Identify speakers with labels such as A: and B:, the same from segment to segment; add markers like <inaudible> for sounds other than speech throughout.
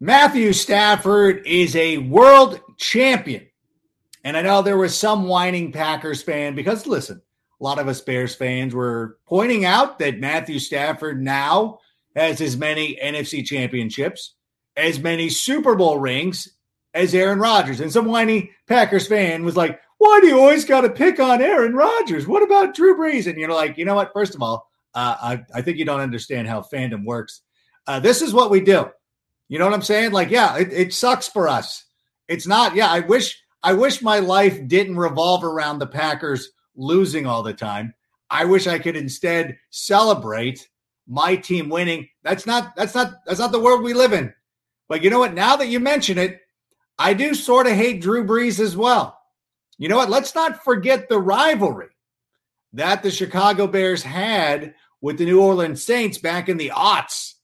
A: Matthew Stafford is a world champion. And I know there was some whining Packers fan because, listen, a lot of us Bears fans were pointing out that Matthew Stafford now has as many NFC championships, as many Super Bowl rings as Aaron Rodgers. And some whiny Packers fan was like, why do you always got to pick on Aaron Rodgers? What about Drew Brees? And you're like, you know what? First of all, uh, I, I think you don't understand how fandom works. Uh, this is what we do. You know what I'm saying? Like, yeah, it, it sucks for us. It's not. Yeah, I wish I wish my life didn't revolve around the Packers losing all the time. I wish I could instead celebrate my team winning. That's not that's not that's not the world we live in. But you know what? Now that you mention it, I do sort of hate Drew Brees as well. You know what? Let's not forget the rivalry that the Chicago Bears had with the New Orleans Saints back in the aughts.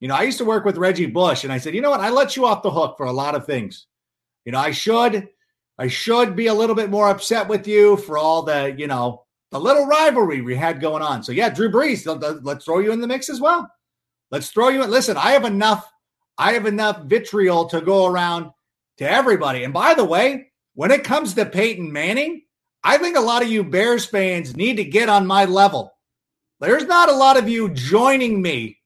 A: You know, I used to work with Reggie Bush, and I said, you know what? I let you off the hook for a lot of things. You know, I should, I should be a little bit more upset with you for all the, you know, the little rivalry we had going on. So yeah, Drew Brees, let's throw you in the mix as well. Let's throw you in. Listen, I have enough, I have enough vitriol to go around to everybody. And by the way, when it comes to Peyton Manning, I think a lot of you Bears fans need to get on my level. There's not a lot of you joining me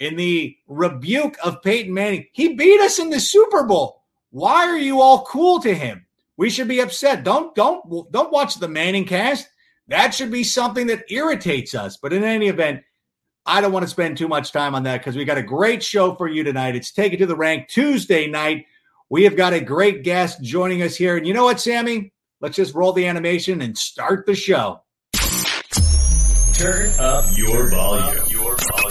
A: in the rebuke of Peyton Manning. He beat us in the Super Bowl. Why are you all cool to him? We should be upset. Don't don't don't watch the Manning cast. That should be something that irritates us. But in any event, I don't want to spend too much time on that because we got a great show for you tonight. It's Take It to the Rank Tuesday night. We have got a great guest joining us here. And you know what, Sammy? Let's just roll the animation and start the show.
B: Turn up your volume. Your volume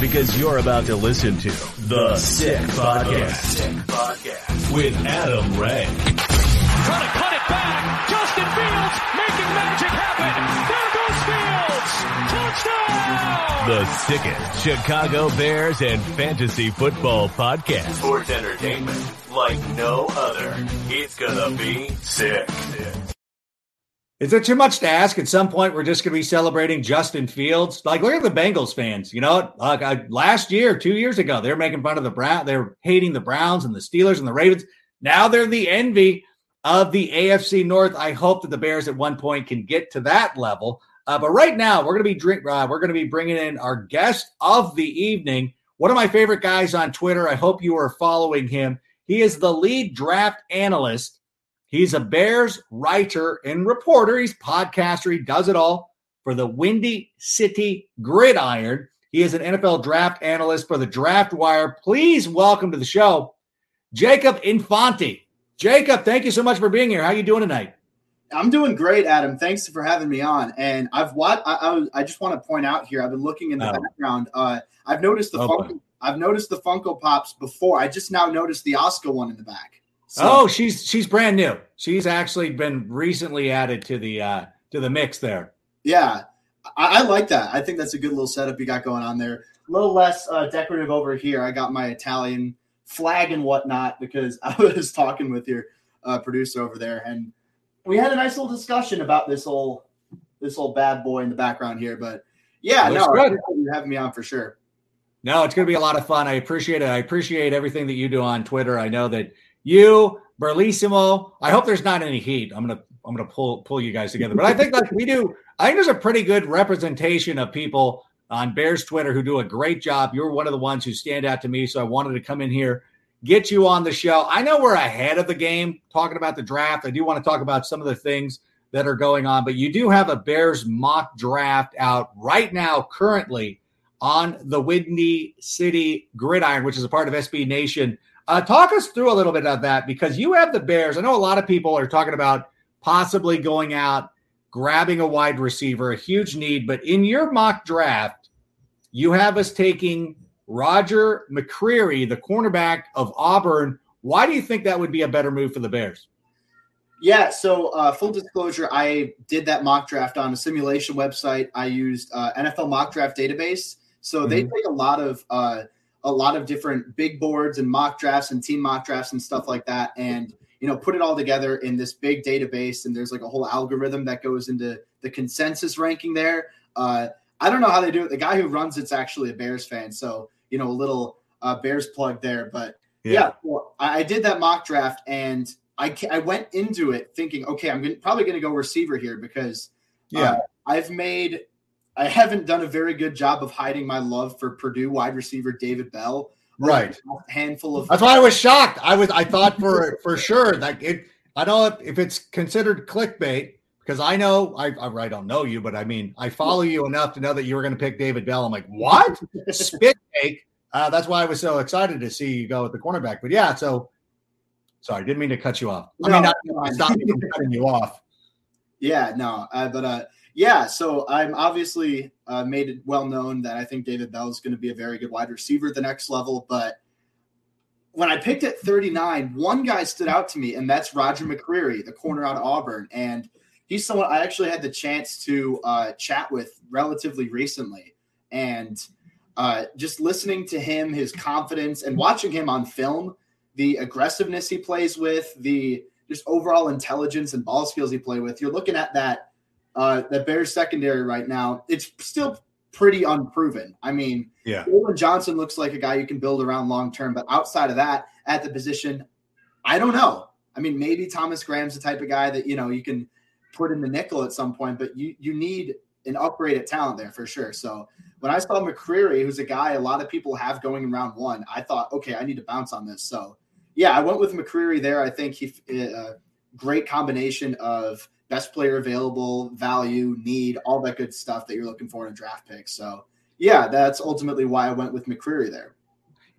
B: because you're about to listen to The Sick Podcast, Sick Podcast. with Adam Rank.
C: Trying to cut it back. Justin Fields making magic happen. There goes
B: The
C: Fields. Touchdown.
B: The sickest Chicago Bears and fantasy football podcast.
D: Sports entertainment like no other. It's gonna be sick.
A: Is it too much to ask? At some point, we're just going to be celebrating Justin Fields. Like, look at the Bengals fans. You know, like last year, two years ago, they were making fun of the Brown. They were hating the Browns and the Steelers and the Ravens. Now they're the envy of the AFC North. I hope that the Bears at one point can get to that level. Uh, but right now, we're going to be drink. Uh, we're going to be bringing in our guest of the evening. One of my favorite guys on Twitter. I hope you are following him. He is the lead draft analyst He's a Bears writer and reporter. He's podcaster. He does it all for the Windy City Gridiron. He is an NFL draft analyst for the Draft Wire. Please welcome to the show, Jacob Infante. Jacob, thank you so much for being here. How are you doing tonight?
E: I'm doing great, Adam. Thanks for having me on. And I've what I, I, I, just want to point out here. I've been looking in the oh. background. Uh, I've noticed the oh, Funko, I've noticed the Funko Pops before. I just now noticed the Oscar one in the back.
A: So, oh, she's she's brand new. She's actually been recently added to the uh to the mix there.
E: Yeah, I, I like that. I think that's a good little setup you got going on there. A little less uh, decorative over here. I got my Italian flag and whatnot because <laughs> I was talking with your uh, producer over there, and we had a nice little discussion about this old this old bad boy in the background here. But yeah, no, you having me on for sure.
A: No, it's going to be a lot of fun. I appreciate it. I appreciate everything that you do on Twitter. I know that you, Berlissimo. I hope there's not any heat. I'm gonna I'm gonna pull pull you guys together. But I think like we do. I think there's a pretty good representation of people on Bears Twitter who do a great job. You're one of the ones who stand out to me, so I wanted to come in here, get you on the show. I know we're ahead of the game talking about the draft. I do want to talk about some of the things that are going on, but you do have a Bears mock draft out right now, currently on the Windy City Gridiron, which is a part of SB Nation. Uh, talk us through a little bit of that because you have the Bears. I know a lot of people are talking about possibly going out, grabbing a wide receiver, a huge need. But in your mock draft, you have us taking Roger McCreary, the cornerback of Auburn. Why do you think that would be a better move for the Bears?
E: Yeah, so uh, full disclosure, I did that mock draft on a simulation website. I used uh, NFL Mock Draft Database. So mm-hmm. they take a lot of uh, a lot of different big boards and mock drafts and team mock drafts and stuff like that and you know put it all together in this big database and there's like a whole algorithm that goes into the consensus ranking there. Uh, i don't know how they do it. The guy who runs it's actually a bears fan so you know a little uh, bears plug there but Yeah. yeah well, I did that mock draft and I, I went into it thinking, okay, I'm gonna, probably going to go receiver here because yeah, uh, I've made I haven't done a very good job of hiding my love for Purdue wide receiver David Bell.
A: Right,
E: a handful of.
A: That's why I was shocked. I was I thought for for sure that it. I know if, if it's considered clickbait because I know I, I don't know you, but I mean I follow you enough to know that you were going to pick David Bell. I'm like, what spit take? Uh, that's why I was so excited to see you go with the cornerback. But yeah, so sorry, didn't mean to cut you off. I no, mean, not stop me from cutting you off.
E: Yeah, no, uh, but uh, yeah, so I'm obviously uh, made it well known that I think David Bell is going to be a very good wide receiver at the next level. But when I picked at 39, one guy stood out to me, and that's Roger McCreary, the corner out of Auburn. And he's someone I actually had the chance to uh, chat with relatively recently. And uh, just listening to him, his confidence, and watching him on film, the aggressiveness he plays with, the just overall intelligence and ball skills he play with, you're looking at that uh, the Bears secondary right now, it's still pretty unproven. I mean,
A: yeah,
E: Roland Johnson looks like a guy you can build around long term, but outside of that, at the position, I don't know. I mean, maybe Thomas Graham's the type of guy that you know you can put in the nickel at some point, but you you need an upgrade at talent there for sure. So when I saw McCreary, who's a guy a lot of people have going in round one, I thought, okay, I need to bounce on this. So yeah, I went with McCreary there. I think he a uh, great combination of best player available, value, need, all that good stuff that you're looking for in a draft pick. So, yeah, that's ultimately why I went with McCreary there.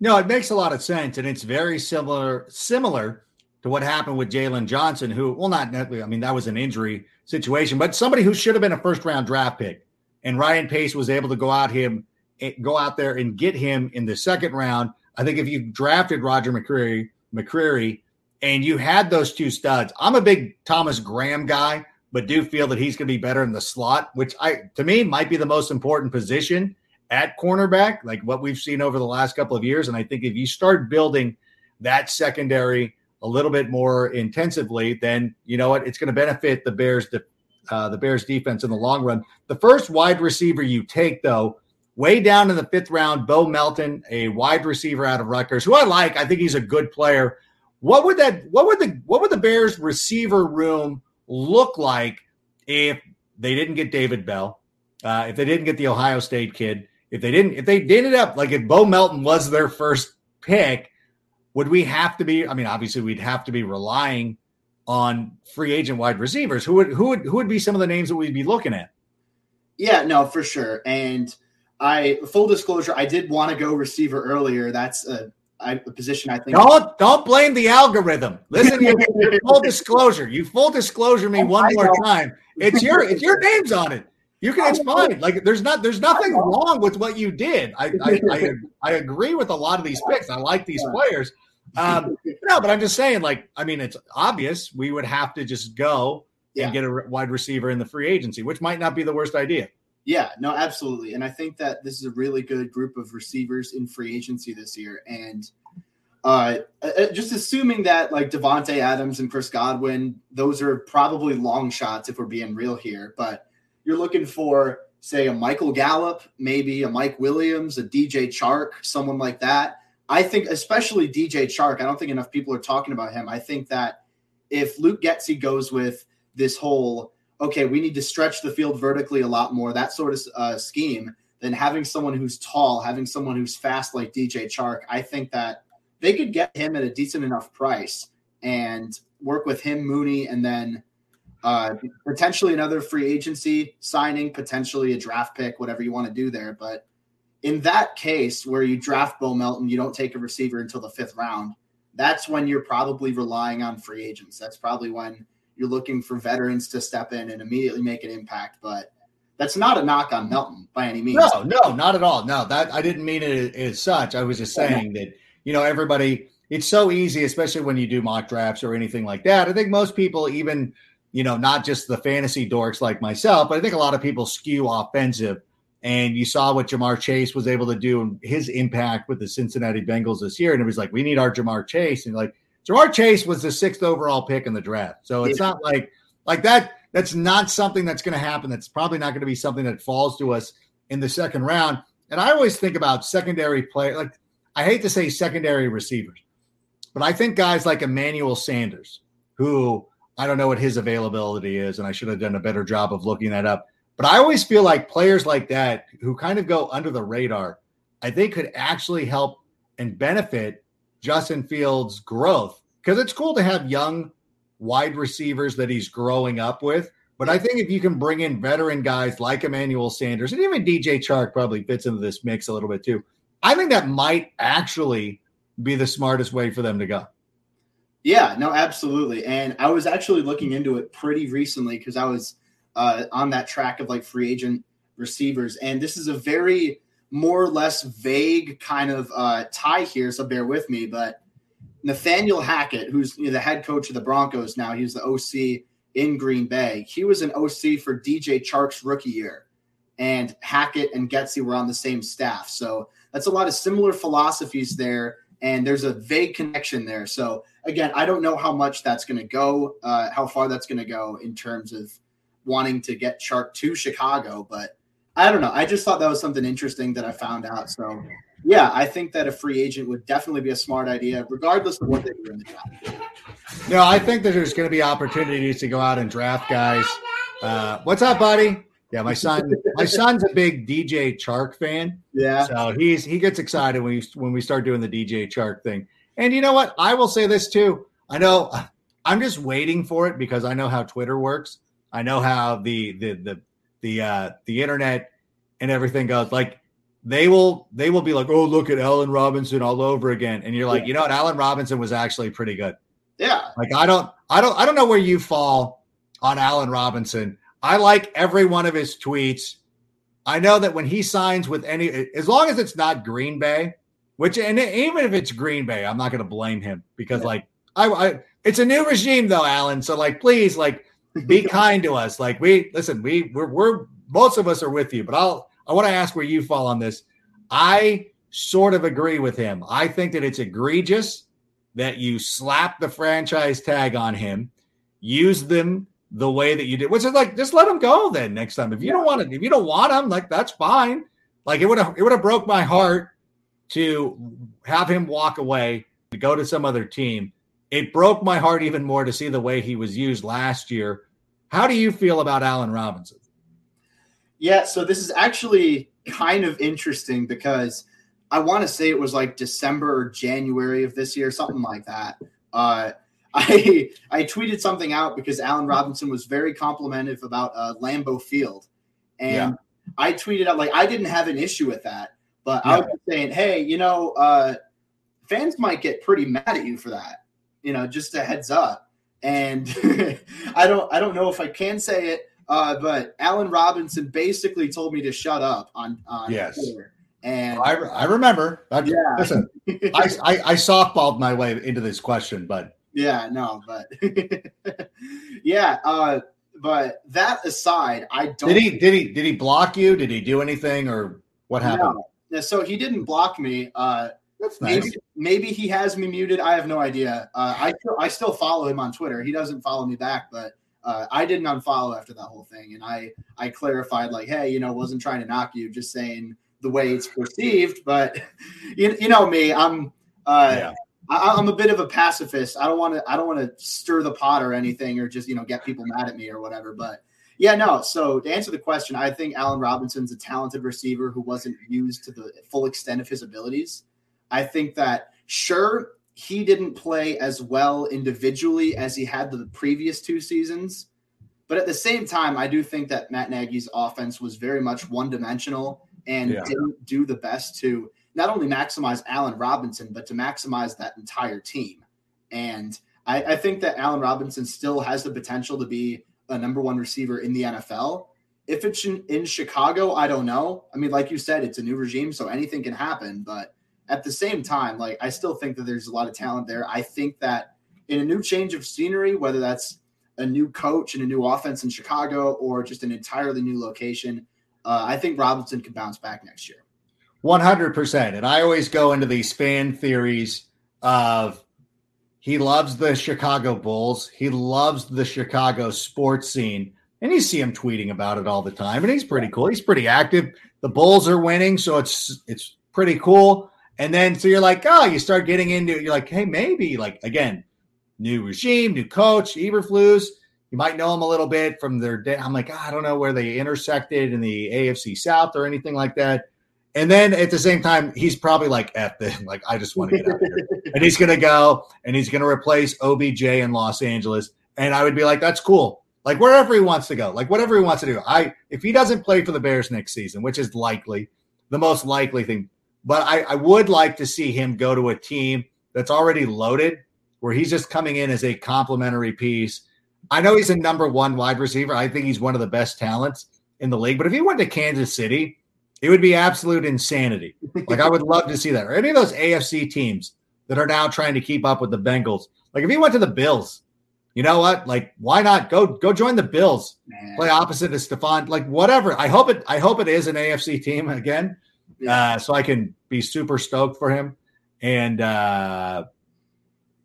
A: No, it makes a lot of sense, and it's very similar similar to what happened with Jaylon Johnson, who, well, not I mean that was an injury situation, but somebody who should have been a first round draft pick, and Ryan Pace was able to go out him eh, go out there and get him in the second round. I think if you drafted Roger McCreary, McCreary and you had those two studs. I'm a big Thomas Graham guy, but do feel that he's going to be better in the slot, which I to me might be the most important position at cornerback, like what we've seen over the last couple of years. And I think if you start building that secondary a little bit more intensively, then you know what it's going to benefit the Bears, the uh, the Bears defense in the long run. The first wide receiver you take, though, way down in the fifth round, Bo Melton, a wide receiver out of Rutgers, who I like. I think he's a good player. What would that what would the what would the Bears receiver room look like if they didn't get David Bell, uh, if they didn't get the Ohio State kid, if they didn't if they ended up like if Bo Melton was their first pick, would we have to be? I mean, obviously we'd have to be relying on free agent wide receivers. Who would who would who would be some of the names that we'd be looking at?
E: Yeah, no, for sure. And I full disclosure, I did want to go receiver earlier. That's a I, a position I think.
A: Don't don't blame the algorithm. Listen, you, <laughs> full disclosure. You full disclosure me one more time. It's your it's your name's on it. You can. It's fine. Like there's not there's nothing wrong with what you did. I I, I, <laughs> I agree with a lot of these picks. I like these players. Um, no, but I'm just saying. Like I mean, it's obvious we would have to just go and get a wide receiver in the free agency, which might not be the worst idea.
E: Yeah, no, absolutely. And I think that this is a really good group of receivers in free agency this year. And uh, just assuming that like Davante Adams and Chris Godwin, those are probably long shots if we're being real here. But you're looking for, say, a Michael Gallup, maybe a Mike Williams, a DJ Chark, someone like that. I think, especially DJ Chark, I don't think enough people are talking about him. I think that if Luke Getsy goes with this whole okay, we need to stretch the field vertically a lot more, that sort of uh, scheme, then having someone who's tall, having someone who's fast like DJ Chark, I think that they could get him at a decent enough price and work with him, Mooney, and then uh, potentially another free agency signing, potentially a draft pick, whatever you want to do there. But in that case, where you draft Bo Melton, you don't take a receiver until the fifth round. That's when you're probably relying on free agents. That's probably when you're looking for veterans to step in and immediately make an impact. But that's not a knock on Melton by any means.
A: No, no, not at all. No, that I didn't mean it as such. I was just saying that you know everybody. It's so easy, especially when you do mock drafts or anything like that. I think most people, even you know, not just the fantasy dorks like myself, but I think a lot of people skew offensive. And you saw what Ja'Marr Chase was able to do and his impact with the Cincinnati Bengals this year. And it was like, we need our Ja'Marr Chase. And like, Ja'Marr Chase was the sixth overall pick in the draft. So it's yeah. not like like that. That's not something that's going to happen. That's probably not going to be something that falls to us in the second round. And I always think about secondary play. Like I hate to say secondary receivers, But I think guys like Emmanuel Sanders, who I don't know what his availability is, and I should have done a better job of looking that up. But I always feel like players like that who kind of go under the radar, I think could actually help and benefit Justin Fields' growth because it's cool to have young wide receivers that he's growing up with. But I think if you can bring in veteran guys like Emmanuel Sanders and even DJ Chark probably fits into this mix a little bit too, I think that might actually be the smartest way for them to go.
E: Yeah, no, absolutely. And I was actually looking into it pretty recently because I was uh, on that track of like free agent receivers. And this is a very more or less vague kind of uh, tie here. So bear with me. But Nathaniel Hackett, who's you know, the head coach of the Broncos now, he's the OC in Green Bay. He was an OC for DJ Chark's rookie year. And Hackett and Getsy were on the same staff. So that's a lot of similar philosophies there. And there's a vague connection there. So again, I don't know how much that's going to go, uh, how far that's going to go in terms of wanting to get Chark to Chicago. But I don't know. I just thought that was something interesting that I found out. So yeah, I think that a free agent would definitely be a smart idea, regardless of what they do in the draft.
A: No, I think that there's going to be opportunities to go out and draft guys. Uh, what's up, buddy? Yeah, my son. my son's a big DJ Chark fan.
E: Yeah,
A: so he's he gets excited when we when we start doing the DJ Chark thing. And you know what? I will say this too. I know I'm just waiting for it because I know how Twitter works. I know how the the the the uh the internet and everything goes. Like they will they will be like, oh, look at Allen Robinson all over again. And you're like, you know what? Allen Robinson was actually pretty good.
E: Yeah.
A: Like I don't I don't I don't know where you fall on Allen Robinson. I like every one of his tweets. I know that when he signs with any, as long as it's not Green Bay, which and even if it's Green Bay, I'm not going to blame him because yeah. like I, I, it's a new regime though, Allen. So like, please, like, be kind to us. Like we listen, we we're, we're most of us are with you, but I'll I want to ask where you fall on this. I sort of agree with him. I think that it's egregious that you slap the franchise tag on him, use them the way that you did, which is like just let him go then next time. If you don't want it, if you don't want him, like that's fine. Like it would have it would have broke my heart to have him walk away to go to some other team. It broke my heart even more to see the way he was used last year. How do you feel about Allen Robinson?
E: Yeah, so this is actually kind of interesting because I want to say it was like December or January of this year, something like that. Uh, <laughs> I I tweeted something out because Allen Robinson was very complimentive about uh, Lambeau Field, and yeah. I tweeted out like I didn't have an issue with that, but yeah. I was saying, hey, you know, uh, fans might get pretty mad at you for that, you know, just a heads up. And <laughs> I don't I don't know if I can say it, uh, but Allen Robinson basically told me to shut up on on
A: yes.
E: Twitter. And
A: I, I remember. I, yeah. Listen, I, I, I softballed my way into this question, but
E: yeah, no, but <laughs> yeah, uh, but that aside, I don't.
A: Did he? Did he? Did he block you? Did he do anything, or what happened?
E: No. So he didn't block me. Uh,
A: That's nice.
E: Maybe, maybe, he has me muted. I have no idea. Uh, I I still follow him on Twitter. He doesn't follow me back, but uh, I didn't unfollow after that whole thing, and I I clarified like, hey, you know, wasn't trying to knock you, just saying the way it's perceived. But <laughs> you, you know me, I'm uh, yeah. I, am a bit of a pacifist. I don't want to. I don't want to stir the pot or anything, or just you know get people mad at me or whatever. But yeah, no. So to answer the question, I think Allen Robinson's a talented receiver who wasn't used to the full extent of his abilities. I think that sure he didn't play as well individually as he had the previous two seasons, but at the same time, I do think that Matt Nagy's offense was very much one dimensional and yeah. didn't do the best to not only maximize Allen Robinson, but to maximize that entire team. And I, I think that Allen Robinson still has the potential to be a number one receiver in the NFL. If it's in, in Chicago, I don't know. I mean, like you said, it's a new regime, so anything can happen. But at the same time, like I still think that there's a lot of talent there. I think that in a new change of scenery, whether that's a new coach and a new offense in Chicago or just an entirely new location, uh, I think Robinson can bounce back next year.
A: 100%. And I always go into these fan theories of he loves the Chicago Bulls, he loves the Chicago sports scene. And you see him tweeting about it all the time, and he's pretty cool. He's pretty active. The Bulls are winning, so it's it's pretty cool. And then so you're like, oh, you start getting into it. you're like, hey, maybe like again, new regime, new coach, Eberflus. You might know him a little bit from their day. I'm like, oh, I don't know where they intersected in the AFC South or anything like that. And then at the same time, he's probably like, F them. Like, I just want to get out here. <laughs> and he's going to go and he's going to replace OBJ in Los Angeles. And I would be like, that's cool. Like, wherever he wants to go, like, whatever he wants to do. I, if he doesn't play for the Bears next season, which is likely, the most likely thing, but I, I would like to see him go to a team that's already loaded, where he's just coming in as a complementary piece. I know he's a number one wide receiver. I think he's one of the best talents in the league. But if he went to Kansas City, it would be absolute insanity. Like I would love to see that. Or any of those AFC teams that are now trying to keep up with the Bengals. Like if he went to the Bills, you know what? Like why not go go join the Bills? Man. Play opposite of Stefon. Like whatever. I hope it. I hope it is an AFC team again. Uh, so I can be super stoked for him. And uh,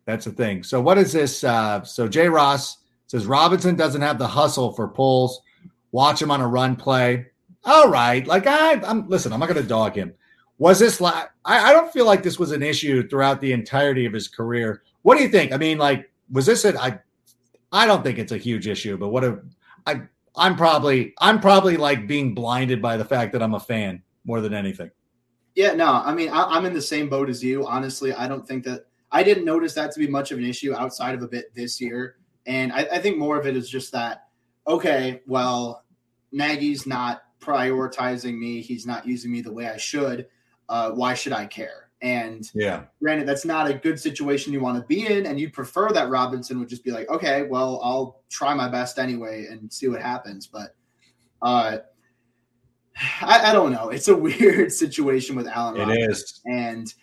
A: that's the thing. So what is this? Uh, so Jay Ross says Robinson doesn't have the hustle for pulls. Watch him on a run play all right. Like I, I'm listen. I'm not going to dog him. Was this like? I, I don't feel like this was an issue throughout the entirety of his career. What do you think? I mean, like, was this it? I, I don't think it's a huge issue. But what a, I, I'm probably, I'm probably like being blinded by the fact that I'm a fan more than anything.
E: Yeah. No. I mean, I, I'm in the same boat as you. Honestly, I don't think that I didn't notice that to be much of an issue outside of a bit this year. And I, I think more of it is just that, okay, well, Nagy's not prioritizing me. He's not using me the way I should. Uh, why should I care? And
A: yeah,
E: granted, that's not a good situation you want to be in, and you'd prefer that Robinson would just be like, okay, well, I'll try my best anyway and see what happens. But uh, I, I don't know. It's a <laughs> weird situation with Allen.
A: It Robinson. is,
E: and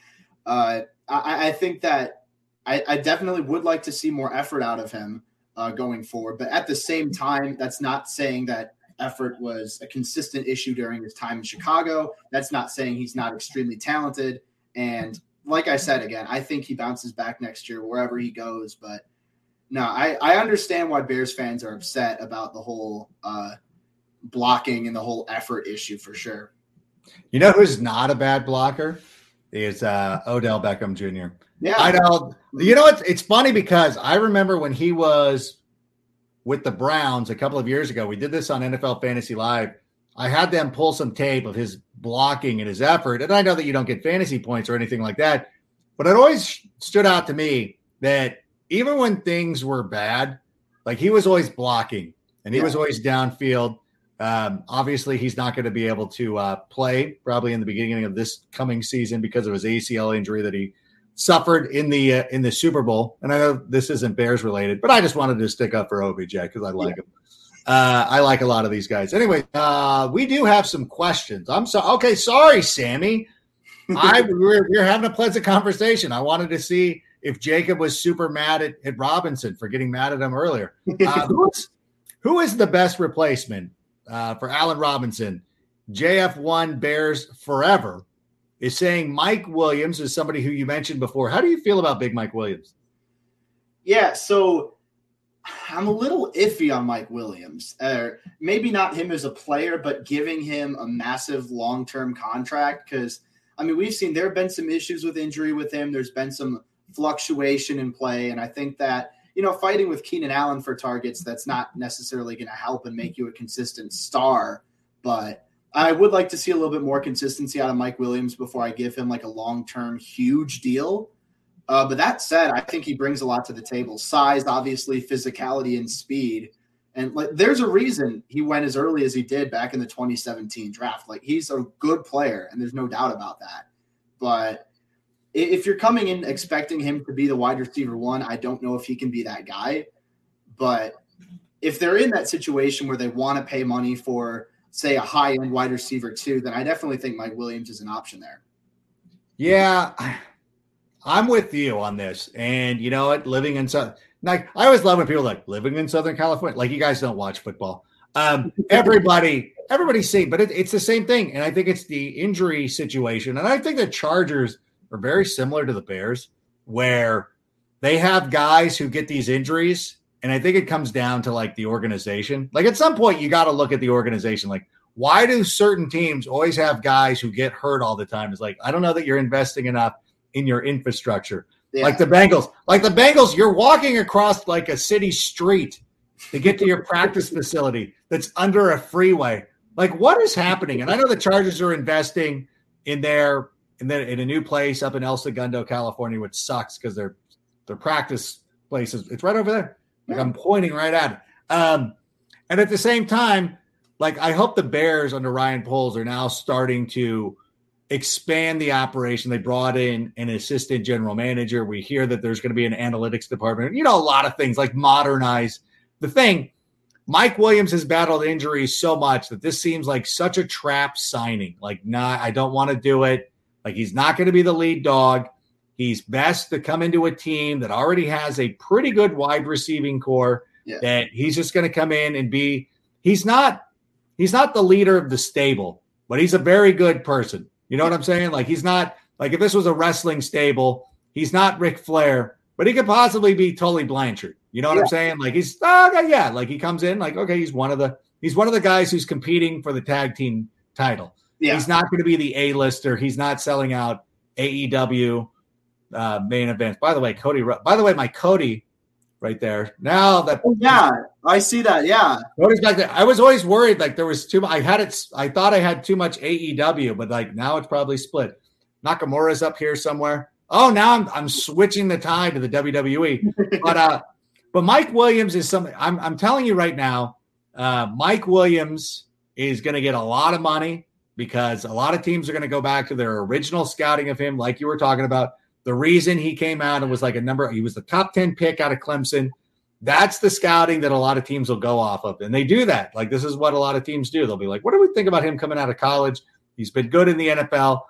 E: uh, I, I, think that I, I, definitely would like to see more effort out of him uh, going forward. But at the same time, that's not saying that effort was a consistent issue during his time in Chicago. That's not saying he's not extremely talented. And like I said again, I think he bounces back next year wherever he goes. But no, I, I understand why Bears fans are upset about the whole uh, blocking and the whole effort issue for sure.
A: You know who's not a bad blocker? Is uh, Odell Beckham Jr.
E: Yeah,
A: I know. You know what? It's funny because I remember when he was with the Browns a couple of years ago. We did this on NFL Fantasy Live. I had them pull some tape of his blocking and his effort. And I know that you don't get fantasy points or anything like that, but it always stood out to me that even when things were bad, like he was always blocking and he yeah. was always downfield. Um, obviously, he's not going to be able to uh, play probably in the beginning of this coming season because of his ACL injury that he suffered in the uh, in the Super Bowl. And I know this isn't Bears related, but I just wanted to stick up for OBJ because I like yeah. him. Uh, I like a lot of these guys. Anyway, uh, we do have some questions. I'm sorry. Okay, sorry, Sammy. <laughs> I we're, we're having a pleasant conversation. I wanted to see if Jacob was super mad at, at Robinson for getting mad at him earlier. <laughs> Uh, who is the best replacement uh, for Allen Robinson? JF1 Bears forever is saying Mike Williams is somebody who you mentioned before. How do you feel about Big Mike Williams?
E: Yeah, so I'm a little iffy on Mike Williams. Uh, maybe not him as a player, but giving him a massive long term contract because I mean we've seen there have been some issues with injury with him. There's been some fluctuation in play, and I think that you know fighting with Keenan Allen for targets that's not necessarily going to help and make you a consistent star, but I would like to see a little bit more consistency out of Mike Williams before I give him like a long term huge deal. Uh, but that said, I think he brings a lot to the table. Size, obviously, physicality, and speed. And like, there's a reason he went as early as he did back in the 2017 draft. Like, he's a good player, and there's no doubt about that. But if you're coming in expecting him to be the wide receiver one, I don't know if he can be that guy. But if they're in that situation where they want to pay money for say a high end wide receiver too, then I definitely think Mike Williams is an option there.
A: Yeah, I'm with you on this. And you know what? Living in Southern, like I always love when people like living in Southern California. Like you guys don't watch football. Um, <laughs> everybody, everybody's seen, but it, it's the same thing. And I think it's the injury situation. And I think the Chargers are very similar to the Bears, where they have guys who get these injuries and I think it comes down to like the organization. Like at some point, you got to look at the organization. Like, why do certain teams always have guys who get hurt all the time? It's like, I don't know that you're investing enough in your infrastructure.
E: Yeah.
A: Like the Bengals, like the Bengals, you're walking across like a city street to get to your <laughs> practice facility that's under a freeway. Like, what is happening? And I know the Chargers are investing in their in then in a new place up in El Segundo, California, which sucks because their their practice place is it's right over there. Like I'm pointing right at it. Um, and at the same time, like I hope the Bears under Ryan Poles are now starting to expand the operation. They brought in an assistant general manager. We hear that there's going to be an analytics department. You know, a lot of things like modernize the thing. Mike Williams has battled injuries so much that this seems like such a trap signing. Like, nah, I don't want to do it. Like, he's not going to be the lead dog. He's best to come into a team that already has a pretty good wide receiving core.
E: Yeah.
A: That he's just going to come in and be. He's not. He's not the leader of the stable, but he's a very good person. You know what I'm saying? Like he's not like if this was a wrestling stable, he's not Ric Flair, but he could possibly be Tully Blanchard. You know what
E: Yeah.
A: I'm saying? Like he's oh, yeah, like he comes in like okay, he's one of the he's one of the guys who's competing for the tag team title.
E: Yeah.
A: He's not going to be the A-lister. He's not selling out AEW uh, main events. By the way, Cody. By the way, my Cody right there. Now that
E: Oh, yeah, I see that. Yeah.
A: Cody's back there. I was always worried like there was too. I had it. I thought I had too much AEW, but like now it's probably split. Nakamura's up here somewhere. Oh, now I'm I'm switching the tide to the WWE. <laughs> but uh, but Mike Williams is something. I'm I'm telling you right now. Uh, Mike Williams is going to get a lot of money because a lot of teams are going to go back to their original scouting of him, like you were talking about. The reason he came out and was like a number, he was the top 10 pick out of Clemson. That's the scouting that a lot of teams will go off of. And they do that. Like, this is what a lot of teams do. They'll be like, what do we think about him coming out of college? He's been good in the NFL.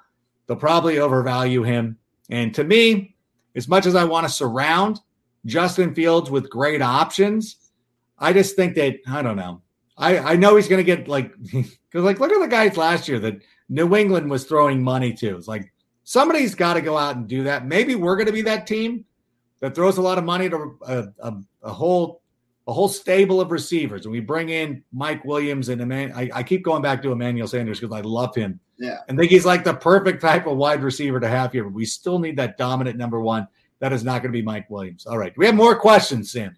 A: They'll probably overvalue him. And to me, as much as I want to surround Justin Fields with great options, I just think that, I don't know. I, I know he's going to get like, <laughs> because like, look at the guys last year that New England was throwing money to. It's like, somebody's got to go out and do that. Maybe we're going to be that team that throws a lot of money to a, a, a whole a whole stable of receivers, and we bring in Mike Williams and Eman- I, I keep going back to Emmanuel Sanders because I love him
E: Yeah.
A: and think he's like the perfect type of wide receiver to have here. But we still need that dominant number one. That is not going to be Mike Williams. All right, do we have more questions, Sam?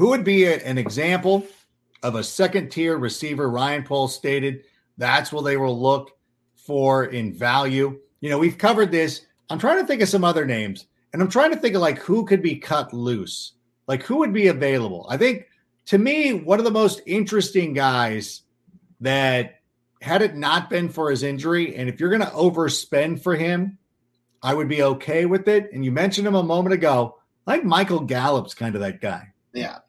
A: Who would be an example of a second tier receiver? Ryan Poles stated that's what they will look for in value. You know, we've covered this. I'm trying to think of some other names, and I'm trying to think of like who could be cut loose, like who would be available. I think to me, one of the most interesting guys that had it not been for his injury, and if you're going to overspend for him, I would be okay with it. And you mentioned him a moment ago. I Michael Gallup's kind of that guy.
E: Yeah.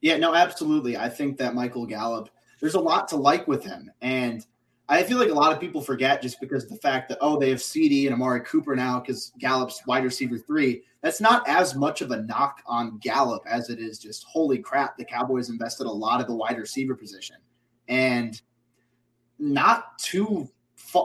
E: Yeah, no, absolutely. I think that Michael Gallup, there's a lot to like with him. And I feel like a lot of people forget just because the fact that, oh, they have CeeDee and Amari Cooper now because Gallup's wide receiver three. That's not as much of a knock on Gallup as it is just, holy crap, the Cowboys invested a lot of the wide receiver position. And not too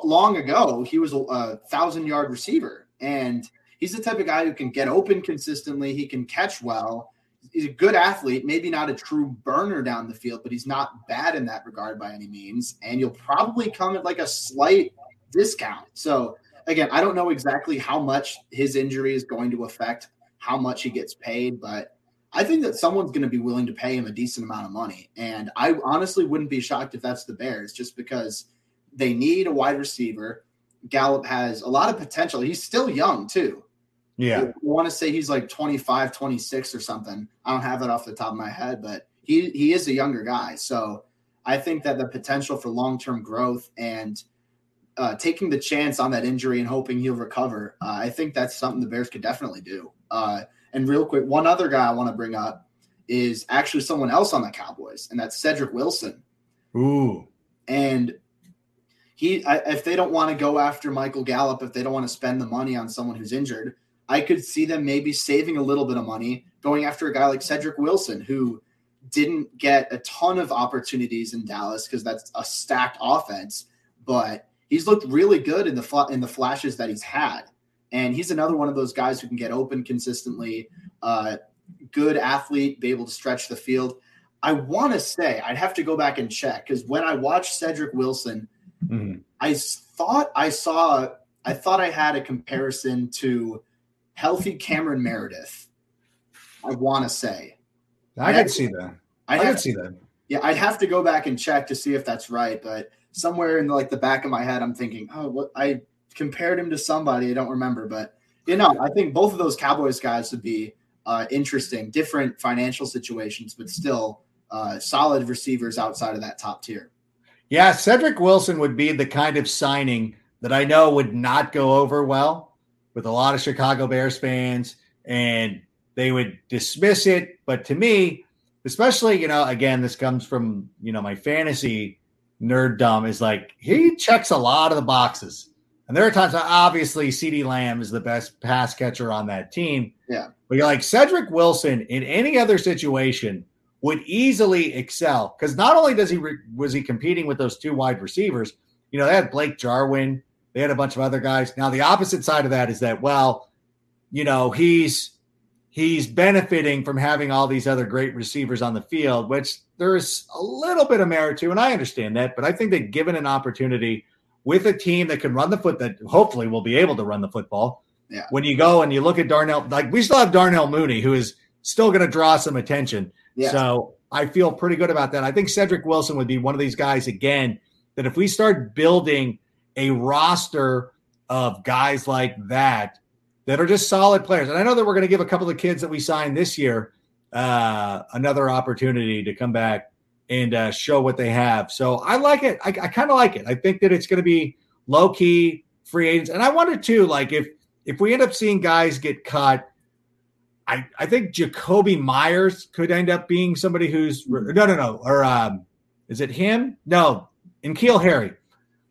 E: long ago, he was a, a thousand yard receiver. And he's the type of guy who can get open consistently, he can catch well he's a good athlete, maybe not a true burner down the field, but he's not bad in that regard by any means. And you'll probably come at like a slight discount. So again, I don't know exactly how much his injury is going to affect how much he gets paid, but I think that someone's going to be willing to pay him a decent amount of money. And I honestly wouldn't be shocked if that's the Bears just because they need a wide receiver. Gallup has a lot of potential. He's still young too.
A: Yeah.
E: I want to say he's like 25, 26 or something. I don't have that off the top of my head, but he he is a younger guy. So I think that the potential for long term growth and uh, taking the chance on that injury and hoping he'll recover, uh, I think that's something the Bears could definitely do. Uh, and real quick, one other guy I want to bring up is actually someone else on the Cowboys, and that's Cedric Wilson.
A: Ooh.
E: And he, I, if they don't want to go after Michael Gallup, if they don't want to spend the money on someone who's injured, I could see them maybe saving a little bit of money going after a guy like Cedric Wilson, who didn't get a ton of opportunities in Dallas because that's a stacked offense, but he's looked really good in the fl- in the flashes that he's had, and he's another one of those guys who can get open consistently. Uh, good athlete, be able to stretch the field. I want to say I'd have to go back and check because when I watched Cedric Wilson,
A: Mhm.
E: I thought I saw, I thought I had a comparison to healthy Cameron Meredith. I want to say.
A: I
E: Yeah.
A: could see that.
E: I'd
A: I could see that.
E: Yeah, I'd have to go back and check to see if that's right, but somewhere in like the back of my head, I'm thinking, oh, what I compared him to somebody I don't remember, but you know, I think both of those Cowboys guys would be uh, interesting, different financial situations, but still uh, solid receivers outside of that top tier.
A: Yeah, Cedric Wilson would be the kind of signing that I know would not go over well with a lot of Chicago Bears fans, and they would dismiss it. But to me, especially, you know, again, this comes from, you know, my fantasy nerddom is like he checks a lot of the boxes. And there are times, obviously, CeeDee Lamb is the best pass catcher on that team.
E: Yeah.
A: But you're like Cedric Wilson in any other situation would easily excel because not only does he re- was he competing with those two wide receivers, you know, they had Blake Jarwin, they had a bunch of other guys. Now the opposite side of that is that well, you know, he's he's benefiting from having all these other great receivers on the field, which there's a little bit of merit to, and I understand that, but I think that given an opportunity with a team that can run the foot that hopefully will be able to run the football.
E: Yeah.
A: When you go and you look at Darnell, like we still have Darnell Mooney, who is still going to draw some attention.
E: Yeah.
A: So I feel pretty good about that. I think Cedric Wilson would be one of these guys again that if we start building a roster of guys like that that are just solid players, and I know that we're going to give a couple of kids that we signed this year uh, another opportunity to come back and uh, show what they have. So I like it. I, I kind of like it. I think that it's going to be low key free agents, and I wonder too, like if if we end up seeing guys get cut. I, I think Jakobi Meyers could end up being somebody who's no no no or um, is it him? No, N'Keal Harry.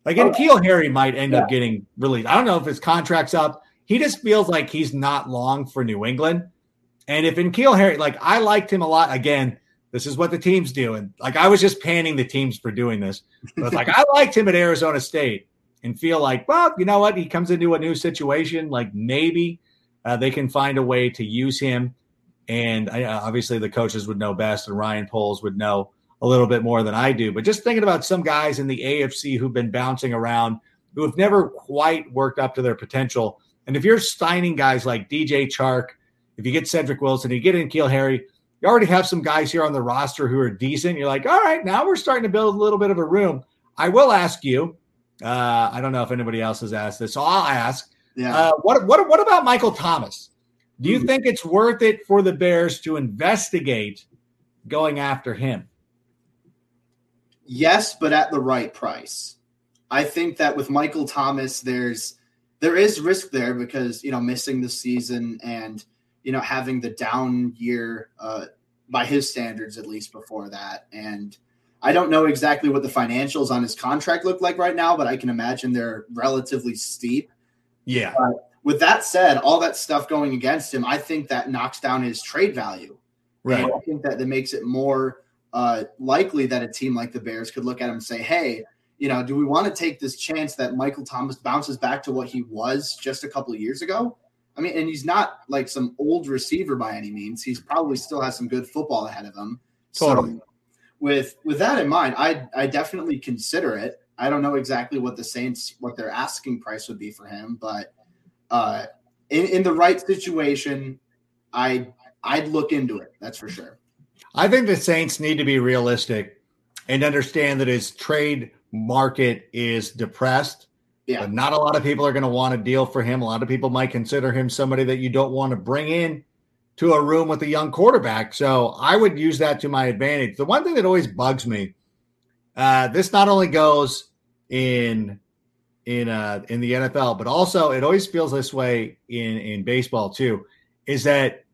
A: Like in
E: Oh.
A: Keel Harry might end up getting released. I don't know if his contract's up. He just feels like he's not long for New England. And if N'Keal Harry, like I liked him a lot. Again, this is what the team's doing. Like I was just panning the teams for doing this. But like I liked him at Arizona State and feel like, well, you know what? He comes into a new situation. Like maybe uh, they can find a way to use him. And I, uh, obviously, the coaches would know best, and Ryan Poles would know a little bit more than I do. But just thinking about some guys in the AFC who've been bouncing around, who have never quite worked up to their potential. And if you're signing guys like DJ Chark, if you get Cedric Wilson, you get N'Keal Harry, you already have some guys here on the roster who are decent. You're like, all right, now we're starting to build a little bit of a room. I will ask you. Uh, I don't know if anybody else has asked this, so I'll ask.
E: Yeah.
A: Uh, what what what about Michael Thomas? Do you
E: Hmm.
A: think it's worth it for the Bears to investigate going after him?
E: Yes, but at the right price. I think that with Michael Thomas, there's there is risk there because you know missing the season and you know having the down year uh, by his standards at least before that, and I don't know exactly what the financials on his contract look like right now, but I can imagine they're relatively steep.
A: Yeah,
E: With that said, all that stuff going against him, I think that knocks down his trade value.
A: right.
E: And I think that that makes it more uh, likely that a team like the Bears could look at him and say, "Hey, you know, do we want to take this chance that Michael Thomas bounces back to what he was just a couple of years ago?" I mean, and he's not like some old receiver by any means. He's probably still has some good football ahead of him.
A: Totally.
E: So with with that in mind, I I definitely consider it. I don't know exactly what the Saints what their asking price would be for him, but uh, in in the right situation, I I'd look into it. That's for sure.
A: I think the Saints need to be realistic and understand that his trade market is depressed.
E: Yeah.
A: But not a lot of people are going to want to deal for him. A lot of people might consider him somebody that you don't want to bring in to a room with a young quarterback. So I would use that to my advantage. The one thing that always bugs me, uh, this not only goes in in uh, in the NFL, but also it always feels this way in in baseball too, is that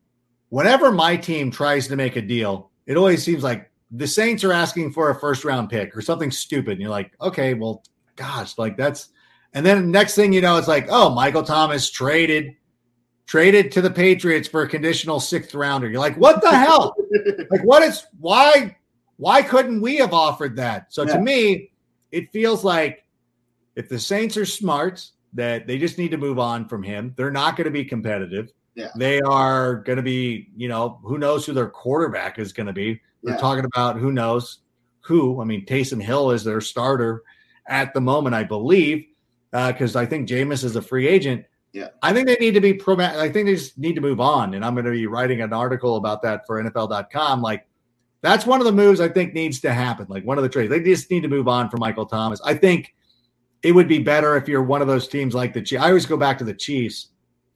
A: whenever my team tries to make a deal, it always seems like the Saints are asking for a first round pick or something stupid. And you're like, okay, well, gosh, like that's and then next thing you know, it's like, oh, Michael Thomas traded traded to the Patriots for a conditional sixth rounder. You're like, what the <laughs> hell? like, what is why why couldn't we have offered that? So
E: Yeah.
A: to me, it feels like if the Saints are smart, that they just need to move on from him. They're not going to be competitive.
E: Yeah.
A: They are going to be, you know, who knows who their quarterback is going to be. They're
E: Yeah.
A: talking about who knows who. I mean, Taysom Hill is their starter at the moment, I believe, uh, because I think Jameis is a free agent.
E: Yeah.
A: I think they need to be pro. I think they just need to move on, and I'm going to be writing an article about that for NFL.com. Like, that's one of the moves I think needs to happen. Like one of the trades, they just need to move on from Michael Thomas. I think it would be better if you're one of those teams like the Chiefs. I always go back to the Chiefs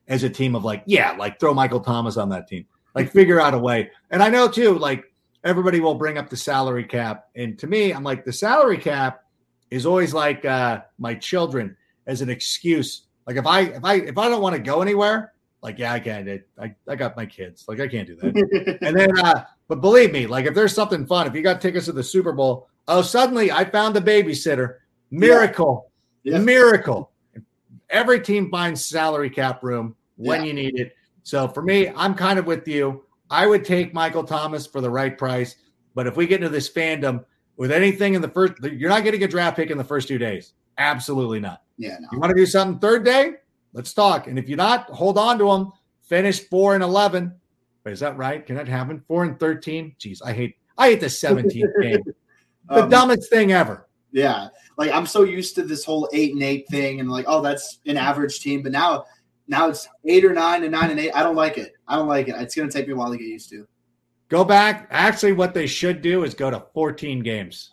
A: as a team of like, yeah, like throw Michael Thomas on that team, like figure out a way. And I know too, like everybody will bring up the salary cap, and to me, I'm like the salary cap is always like uh, my children as an excuse. Like if I if I if I don't want to go anywhere, like yeah, I can't. I I got my kids. Like I can't do that. <laughs> and then, uh, but believe me, like if there's something fun, if you got tickets to the Super Bowl, oh, suddenly I found a babysitter. Miracle,
E: Yeah.
A: miracle. Every team finds salary cap room when
E: Yeah.
A: you need it. So for me, I'm kind of with you. I would take Michael Thomas for the right price. But if we get into this fandom with anything in the first, you're not getting a draft pick in the first two days. Absolutely not.
E: yeah, no.
A: You want to do something third day? Let's talk. And if you're not, hold on to them. Finish four and eleven. Wait, is that right? Can that happen? Four and thirteen? Jeez, I hate I hate the 17th <laughs> game. The
E: Um,
A: dumbest thing ever.
E: Yeah, like I'm so used to this whole eight and eight thing, and like, oh, that's an average team. But now, now it's eight or nine and nine and eight. I don't like it. I don't like it. It's gonna take me a while to get used to.
A: Go back. Actually, what they should do is go to 14 games.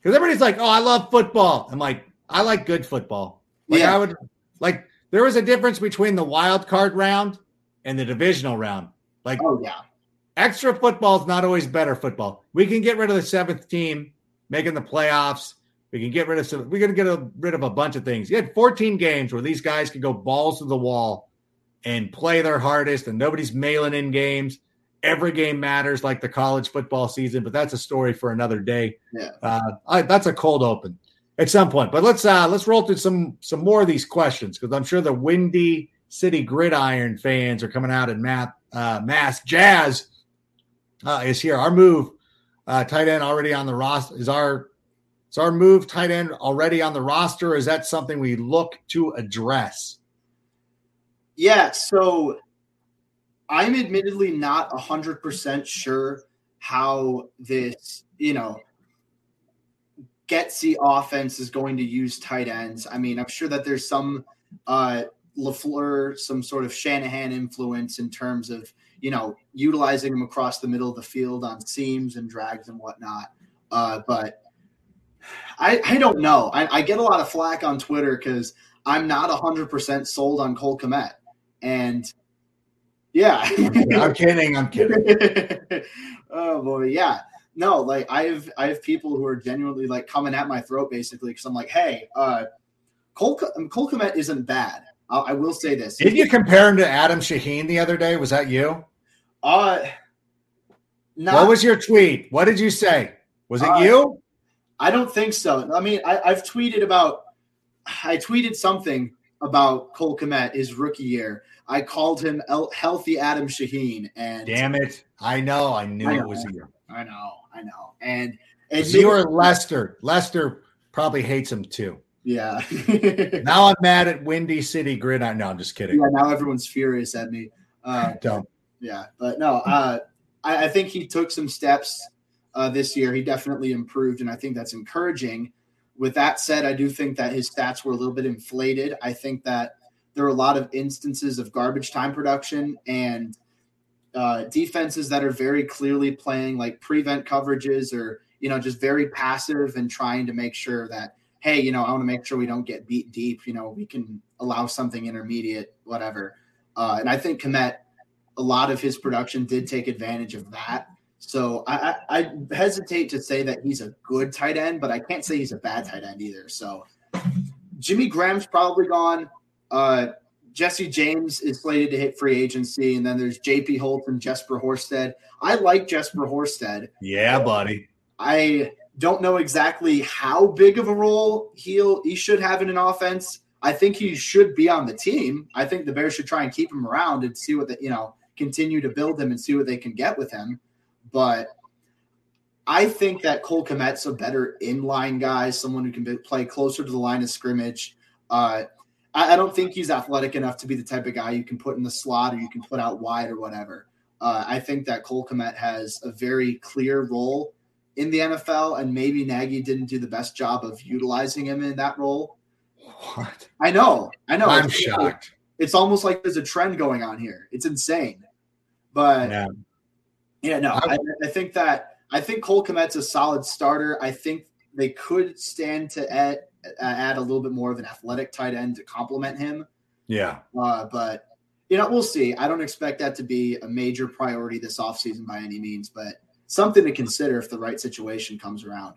A: Because everybody's like, oh, I love football. I'm like, I like good football. Like
E: Yeah.
A: I would like there was a difference between the wild card round and the divisional round. Like
E: Oh yeah,
A: extra football is not always better football. We can get rid of the seventh team making the playoffs. We can get rid of some. We're going to get a, rid of a bunch of things. You had 14 games where these guys could go balls to the wall and play their hardest, and nobody's mailing in games. Every game matters, like the college football season. But that's a story for another day.
E: Yeah.
A: uh, I, that's a cold open at some point. But let's uh, let's roll through some some more of these questions because I'm sure the Windy City Gridiron fans are coming out in math uh, mass. Jazz uh, is here. Our move uh, tight end already on the roster is our is our move tight end already on the roster. Is that something we look to address?
E: yeah. So I'm admittedly not hundred percent sure how this, you know, Getsy offense is going to use tight ends. I mean, I'm sure that there's some uh LaFleur, some sort of Shanahan influence in terms of, you know, utilizing him across the middle of the field on seams and drags and whatnot. Uh, but I, I don't know. I, I get a lot of flack on Twitter because I'm not 100% sold on Cole Kmet. And yeah.
A: I'm kidding. I'm kidding. <laughs>
E: oh boy, yeah. No, like I have I have people who are genuinely like coming at my throat basically because I'm like, hey, uh, Cole Cole Kmet isn't bad. I, I will say this.
A: Did you compare him to Adam Shaheen the other day? Was that you?
E: Uh, not,
A: what was your tweet? What did you say? Was it
E: Uh,
A: you?
E: I don't think so. I mean, I, I've tweeted about. I tweeted something about Cole Kmet his rookie year. I called him El- healthy Adam Shaheen, and
A: Damn it! I know. I knew
E: I
A: it was you.
E: I know, I know, and
A: It's you were Lester. Lester probably hates him too.
E: yeah. <laughs>
A: Now I'm mad at Windy City Gridiron. No, I'm just kidding.
E: yeah, now everyone's furious at me. Uh, <laughs>
A: Don't.
E: yeah, but no, uh, I, I think he took some steps uh, this year. He definitely improved, and I think that's encouraging. With that said, I do think that his stats were a little bit inflated. I think that there are a lot of instances of garbage time production and uh, defenses that are very clearly playing like prevent coverages or you know just very passive and trying to make sure that hey you know I want to make sure we don't get beat deep. You know we can allow something intermediate, whatever. Uh, and I think Kmet, a lot of his production did take advantage of that. So I, I, I hesitate to say that he's a good tight end, but I can't say he's a bad tight end either. So Jimmy Graham's probably gone. Uh, Jesse James is slated to hit free agency, and then there's J.P. Holtz and Jesper Horsted. I like Jesper Horsted.
A: Yeah, buddy.
E: I don't know exactly how big of a role he'll he should have in an offense. I think he should be on the team. I think the Bears should try and keep him around and see what the you know continue to build him and see what they can get with him. But I think that Cole Kmet's a better inline guy, someone who can be, play closer to the line of scrimmage. Uh, I, I don't think he's athletic enough to be the type of guy you can put in the slot or you can put out wide or whatever. Uh, I think that Cole Kmet has a very clear role in the NFL, and maybe Nagy didn't do the best job of utilizing him in that role.
A: What?
E: I know, I know.
A: I'm
E: It's-
A: shocked.
E: It's almost like there's a trend going on here. It's insane. But
A: Yeah.
E: Yeah, no, I, I think that I think Cole Kmet's a solid starter. I think they could stand to add, add a little bit more of an athletic tight end to complement him.
A: Yeah.
E: Uh, but you know, we'll see. I don't expect that to be a major priority this offseason by any means, but something to consider if the right situation comes around.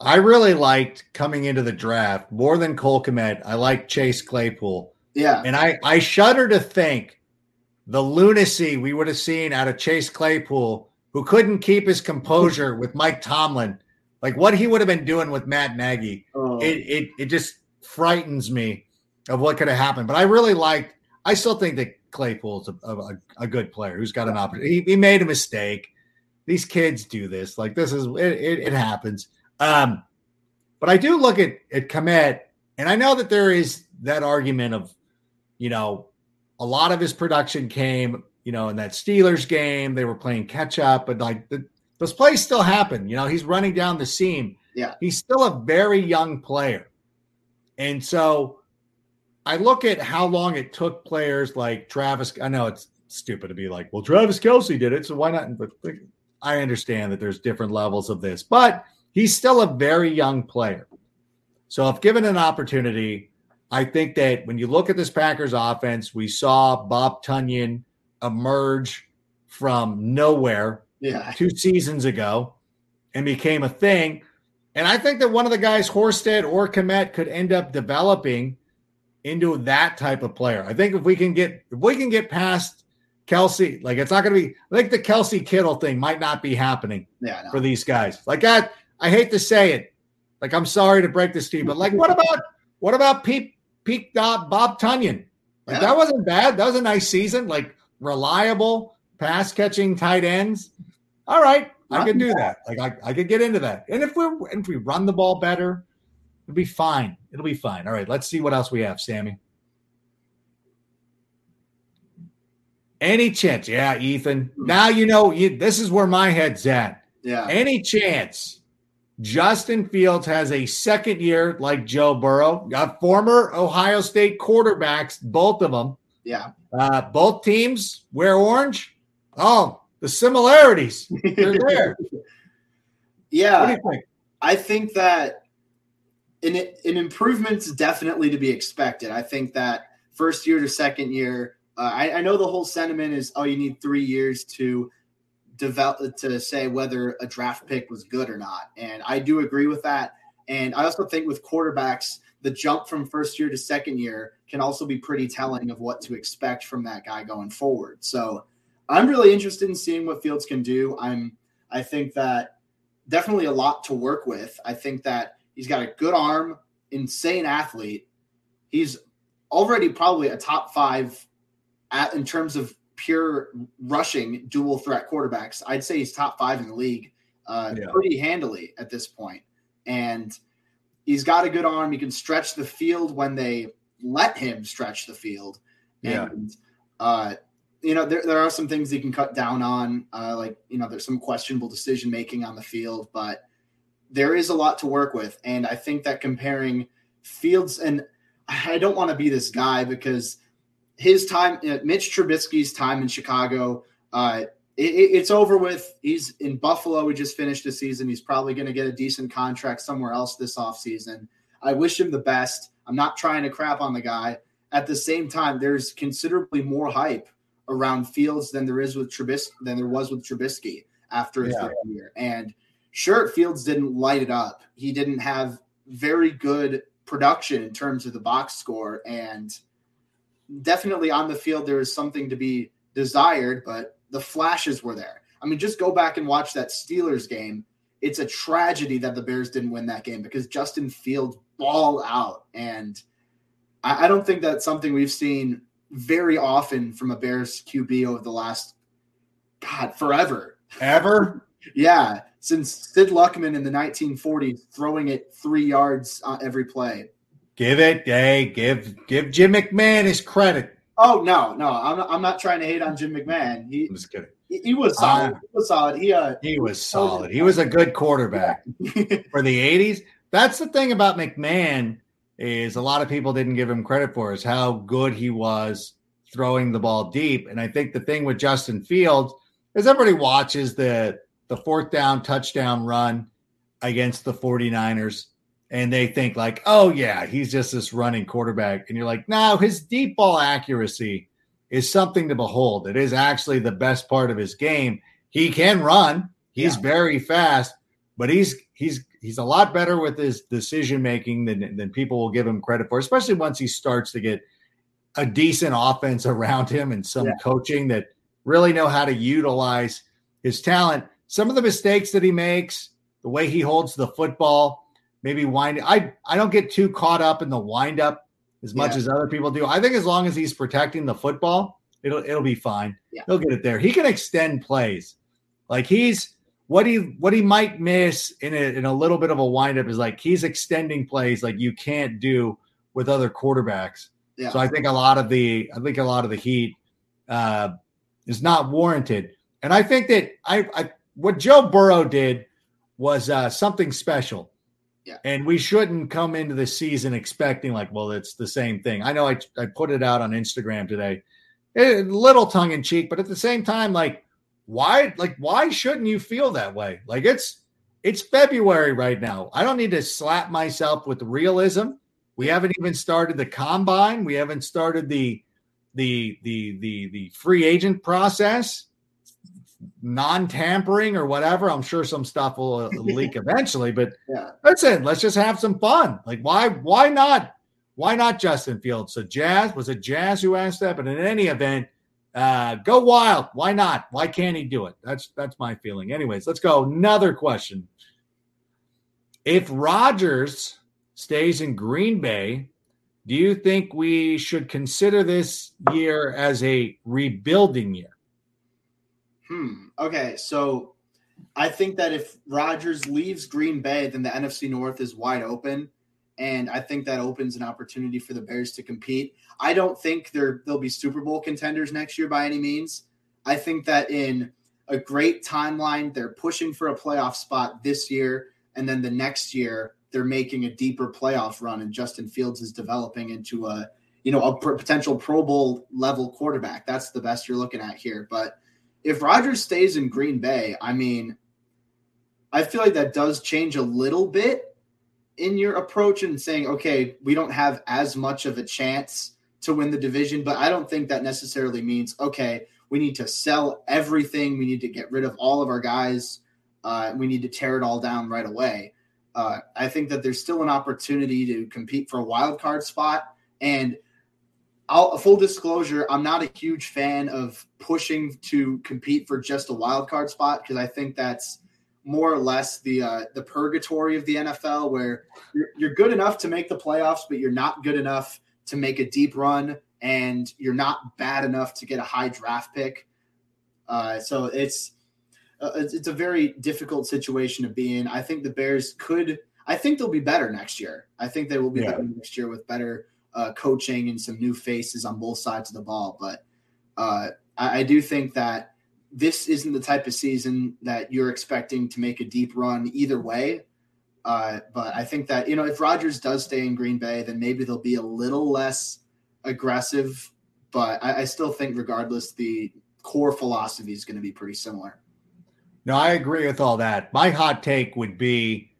A: I really liked coming into the draft more than Cole Kmet. I like Chase Claypool.
E: Yeah,
A: And I, I shudder to think the lunacy we would have seen out of Chase Claypool, who couldn't keep his composure <laughs> with Mike Tomlin, like what he would have been doing with Matt Nagy.
E: Oh,
A: It it it just frightens me of what could have happened. But I really liked. I still think that Claypool's a, a, a good player who's got an opportunity. He, he made a mistake. These kids do this. Like this is it. It, it happens. Um, but I do look at at Kmet, and I know that there is that argument of, you know, a lot of his production came, you know, in that Steelers game. They were playing catch up, but like the, those plays still happen. You know, he's running down the seam.
E: Yeah.
A: he's still a very young player, and so I look at how long it took players like Travis. I know it's stupid to be like, well, Travis Kelce did it, so why not? But I understand that there's different levels of this, but he's still a very young player. So if given an opportunity, I think that when you look at this Packers offense, we saw Bob Tonyan emerge from nowhere
E: yeah,
A: two seasons ago and became a thing. And I think that one of the guys, Horsted or Kmet, could end up developing into that type of player. I think if we can get if we can get past Kelce, like it's not going to be. I think the Kelce Kittle thing might not be happening
E: yeah.
A: For these guys. Like that, I hate to say it. Like I'm sorry to break this to you, but like what about what about Pete Pete Bob, Bob Tonyan? Like
E: Yeah.
A: that wasn't bad. That was a nice season. Like reliable pass catching tight ends. All right, I
E: Not
A: could do that. Like I, I could get into that. And if we're if we run the ball better, it'll be fine. It'll be fine. All right, let's see what else we have, Sammy. Any chance? Yeah, Ethan. Hmm. Now you know you, this is where my head's at.
E: Yeah,
A: Any chance Justin Fields has a second year like Joe Burrow? Got former Ohio State quarterbacks, both of them.
E: yeah.
A: Uh, both teams wear orange. Oh, the similarities. They're there. <laughs> What do
E: yeah,
A: you think?
E: I think that an, an improvement's definitely to be expected. I think that first year to second year, uh, I, I know the whole sentiment is, oh, you need three years to develop to say whether a draft pick was good or not, and I do agree with that. And I also think with quarterbacks, the jump from first year to second year can also be pretty telling of what to expect from that guy going forward. So I'm really interested in seeing what Fields can do. I'm I think that definitely a lot to work with. I think that he's got a good arm, insane athlete. He's already probably a top five at in terms of pure rushing dual threat quarterbacks. I'd say he's top five in the league uh,
A: Yeah.
E: pretty handily at this point. And he's got a good arm. He can stretch the field when they let him stretch the field.
A: Yeah.
E: And, uh, you know, there, there are some things he can cut down on, uh, like, you know, there's some questionable decision making on the field, but there is a lot to work with. And I think that comparing Fields, and I don't want to be this guy because his time, uh, Mitch Trubisky's time in Chicago, uh, it, it- it's over with. He's in Buffalo. We just finished the season. He's probably going to get a decent contract somewhere else this offseason. I wish him the best. I'm not trying to crap on the guy. At the same time, there's considerably more hype around Fields than there is with Trubisky than there was with Trubisky after his
A: Yeah.
E: year. And sure, Fields didn't light it up. He didn't have very good production in terms of the box score, and definitely on the field there is something to be desired, but the flashes were there. I mean, just go back and watch that Steelers game. It's a tragedy that the Bears didn't win that game because Justin Fields ball out, and I, I don't think that's something we've seen very often from a Bears QB over the last God forever.
A: Ever? <laughs>
E: Yeah, since Sid Luckman in the 1940s throwing it three yards on every play.
A: Give it, hey, give give Jim McMahon his credit.
E: Oh no, no, I'm not, I'm not trying to hate on Jim McMahon. He,
A: I'm just kidding.
E: he, he was solid.
A: Uh,
E: he was solid. He uh,
A: He was solid. He was a good quarterback <laughs> for the 80s. That's the thing about McMahon is a lot of people didn't give him credit for is how good he was throwing the ball deep. And I think the thing with Justin Fields is everybody watches the the fourth down touchdown run against the 49ers and they think like, "Oh yeah, he's just this running quarterback." And you're like, "No, his deep ball accuracy is something to behold. It is actually the best part of his game. He can run. He's
E: Yeah.
A: very fast, but he's he's he's a lot better with his decision making than than people will give him credit for, especially once he starts to get a decent offense <laughs> around him and some
E: Yeah.
A: coaching that really know how to utilize his talent. Some of the mistakes that he makes, the way he holds the football, maybe wind. I I don't get too caught up in the wind up as much
E: Yeah.
A: as other people do. I think as long as he's protecting the football, it'll it'll be fine.
E: Yeah.
A: He'll get it there. He can extend plays. Like he's what he what he might miss in a, in a little bit of a windup is like he's extending plays like you can't do with other quarterbacks.
E: Yeah.
A: So I think a lot of the I think a lot of the heat uh, is not warranted. And I think that I, I what Joe Burrow did was uh, something special.
E: Yeah.
A: And we shouldn't come into the season expecting like, well, it's the same thing. I know I I put it out on Instagram today, a little tongue in cheek, but at the same time, like, why like why shouldn't you feel that way? Like it's it's February right now. I don't need to slap myself with realism. We haven't even started the combine. We haven't started the the the the the free agent process, non-tampering or whatever. I'm sure some stuff will uh, <laughs> leak eventually, but
E: Yeah.
A: that's it. Let's just have some fun. Like why why not why not Justin Fields? So Jazz was it Jazz who asked that, but in any event, uh, go wild. Why not? Why can't he do it? That's that's my feeling. Anyways, let's go. Another question. If Rodgers stays in Green Bay, do you think we should consider this year as a rebuilding year?
E: Hmm. Okay, so I think that if Rodgers leaves Green Bay, then the NFC North is wide open, and I think that opens an opportunity for the Bears to compete. I don't think they're they'll be Super Bowl contenders next year by any means. I think that in a great timeline, they're pushing for a playoff spot this year, and then the next year they're making a deeper playoff run, and Justin Fields is developing into a you know a potential Pro Bowl level quarterback. That's the best you're looking at here, but if Rodgers stays in Green Bay, I mean, I feel like that does change a little bit in your approach and saying, okay, we don't have as much of a chance to win the division, but I don't think that necessarily means, okay, we need to sell everything. We need to get rid of all of our guys. Uh, we need to tear it all down right away. Uh, I think that there's still an opportunity to compete for a wild card spot. And I'll, full disclosure, I'm not a huge fan of pushing to compete for just a wild card spot because I think that's more or less the uh, the purgatory of the NFL, where you're, you're good enough to make the playoffs, but you're not good enough to make a deep run, and you're not bad enough to get a high draft pick. Uh, so it's uh, it's it's a very difficult situation to be in. I think the Bears could. I think they'll be better next year. I think they will be
A: Yeah.
E: better next year with better uh, coaching and some new faces on both sides of the ball. But uh, I, I do think that this isn't the type of season that you're expecting to make a deep run either way. Uh, but I think that you know if Rodgers does stay in Green Bay, then maybe they'll be a little less aggressive. But I, I still think, regardless, the core philosophy is going to be pretty similar.
A: No, I agree with all that. My hot take would be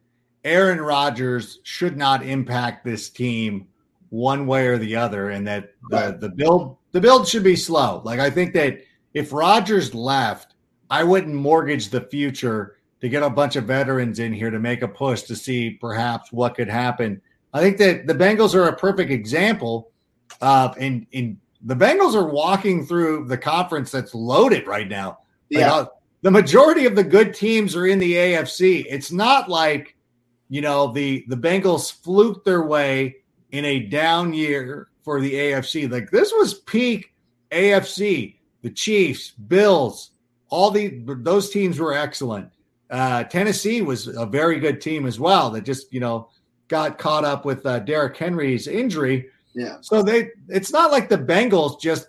A: Aaron Rodgers should not impact this team one way or the other, and that the, the build the build should be slow. Like I think that if Rodgers left, I wouldn't mortgage the future to get a bunch of veterans in here to make a push to see perhaps what could happen. I think that the Bengals are a perfect example of in in the Bengals are walking through the conference that's loaded right now. Like,
E: Yeah,
A: uh, the majority of the good teams are in the AFC. It's not like, you know, the the Bengals fluked their way in a down year for the AFC. Like this was peak AFC. The Chiefs, Bills, all the those teams were excellent. Uh, Tennessee was a very good team as well. That just you know got caught up with uh, Derrick Henry's injury.
E: Yeah.
A: So they, it's not like the Bengals just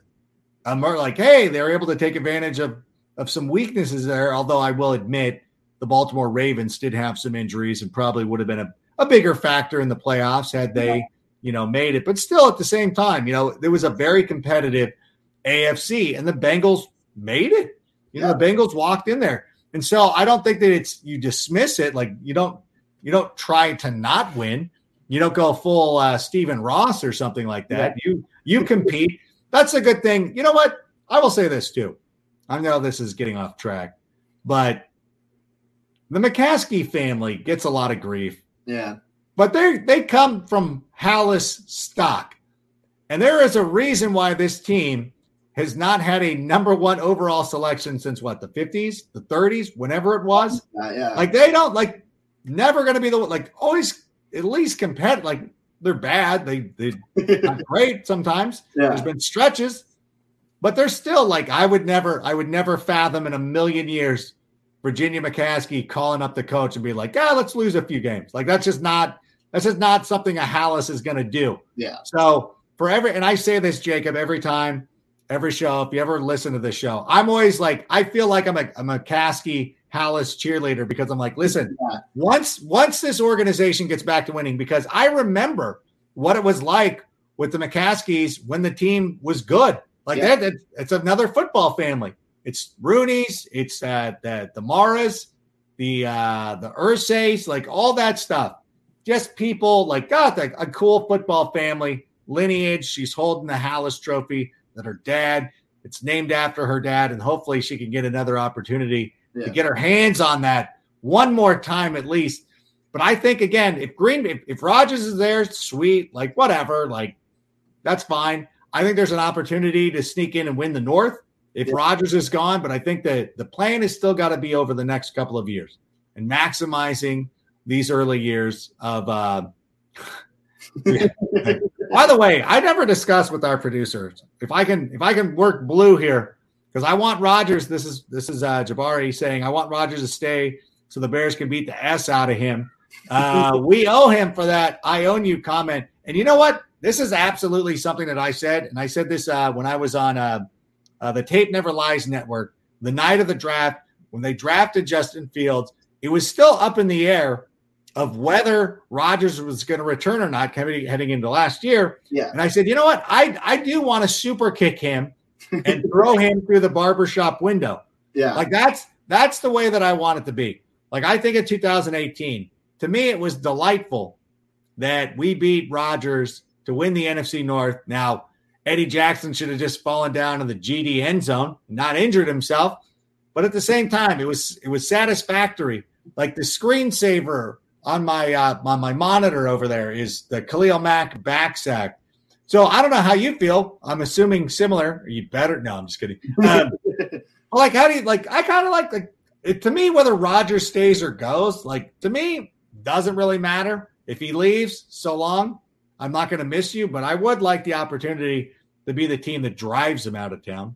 A: um, are like, hey, they're able to take advantage of of some weaknesses there. Although I will admit, the Baltimore Ravens did have some injuries and probably would have been a, a bigger factor in the playoffs had they. You know, made it. But still, at the same time, you know, there was a very competitive AFC, and the Bengals made it. You yeah. know, the Bengals walked in there, and so I don't think that it's you dismiss it like you don't you don't try to not win. You don't go full uh, Stephen Ross or something like that. Yeah. You you compete. That's a good thing. You know what? I will say this too. I know this is getting off track, but the McCaskey family gets a lot of grief.
E: Yeah.
A: But they they come from Halas stock. And there is a reason why this team has not had a number one overall selection since what the 50s, the 30s, whenever it was.
E: Uh, yeah.
A: Like they don't like never going to be the like always at least compete. Like they're bad. They they <laughs> not great sometimes.
E: Yeah.
A: There's been stretches, but they're still like I would never I would never fathom in a million years Virginia McCaskey calling up the coach and be like, "Ah, let's lose a few games." Like that's just not that's is not something a Halas is going to do.
E: Yeah.
A: So for every and I say this, Jacob, every time every show. If you ever listen to this show, I'm always like, I feel like I'm a, I'm a Caskey Halas cheerleader because I'm like, listen, yeah. once once this organization gets back to winning, because I remember what it was like with the McCaskeys when the team was good. Like yeah. that, it's another football family. It's Rooney's, it's uh, the the Maras, the uh, the Irsays, like all that stuff. Just people like God, like a cool football family lineage. She's holding the Halas Trophy that her dad, it's named after her dad, and hopefully she can get another opportunity yeah. to get her hands on that one more time at least. But I think again, if Green, if, if Rodgers is there, sweet, like whatever, like that's fine. I think there's an opportunity to sneak in and win the North if yeah. Rodgers is gone. But I think that the plan has still got to be over the next couple of years and maximizing these early years of. Uh, <laughs> by the way, I never discussed with our producers if I can if I can work blue here because I want Rodgers. This is this is uh, Jabari saying I want Rodgers to stay so the Bears can beat the s out of him. Uh, <laughs> we owe him for that. I own you comment. And you know what? This is absolutely something that I said, and I said this uh, when I was on uh, uh, the Tape Never Lies network the night of the draft when they drafted Justin Fields. It was still up in the air of whether Rodgers was going to return or not coming heading into last year.
E: Yeah.
A: And I said, you know what? I I do want to super kick him and <laughs> throw him through the barbershop window.
E: Yeah.
A: Like that's that's the way that I want it to be. Like I think in 2018, to me it was delightful that we beat Rodgers to win the NFC North. Now, Eddie Jackson should have just fallen down in the GD end zone, not injured himself. But at the same time, it was it was satisfactory. Like the screensaver on my uh, on my monitor over there is the Khalil Mack back sack. So I don't know how you feel. I'm assuming similar. Are you better? No, I'm just kidding. Um, <laughs> like, how do you like? I kind of like like it, to me whether Rodgers stays or goes. Like to me, doesn't really matter if he leaves. So long, I'm not going to miss you, but I would like the opportunity to be the team that drives him out of town.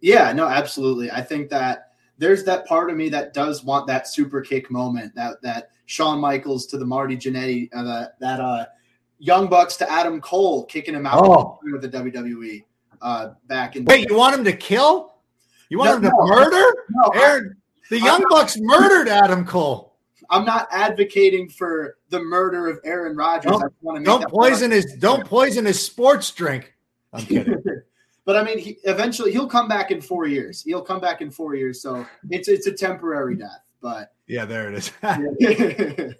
E: Yeah, no, absolutely. I think that there's that part of me that does want that super kick moment that that Shawn Michaels to the Marty Jannetty, uh, that, that uh, Young Bucks to Adam Cole kicking him out oh. with the WWE uh, back in.
A: Wait, you want him to kill? You want no, him to no, murder? No, Aaron, the Young Bucks murdered Adam Cole.
E: I'm not advocating for the murder of Aaron Rodgers.
A: Don't, don't poison his don't poison his sports drink. I'm kidding. <laughs>
E: but I mean, he, eventually he'll come back in four years. He'll come back in four years, so it's it's a temporary death. But
A: yeah, there it is. <laughs>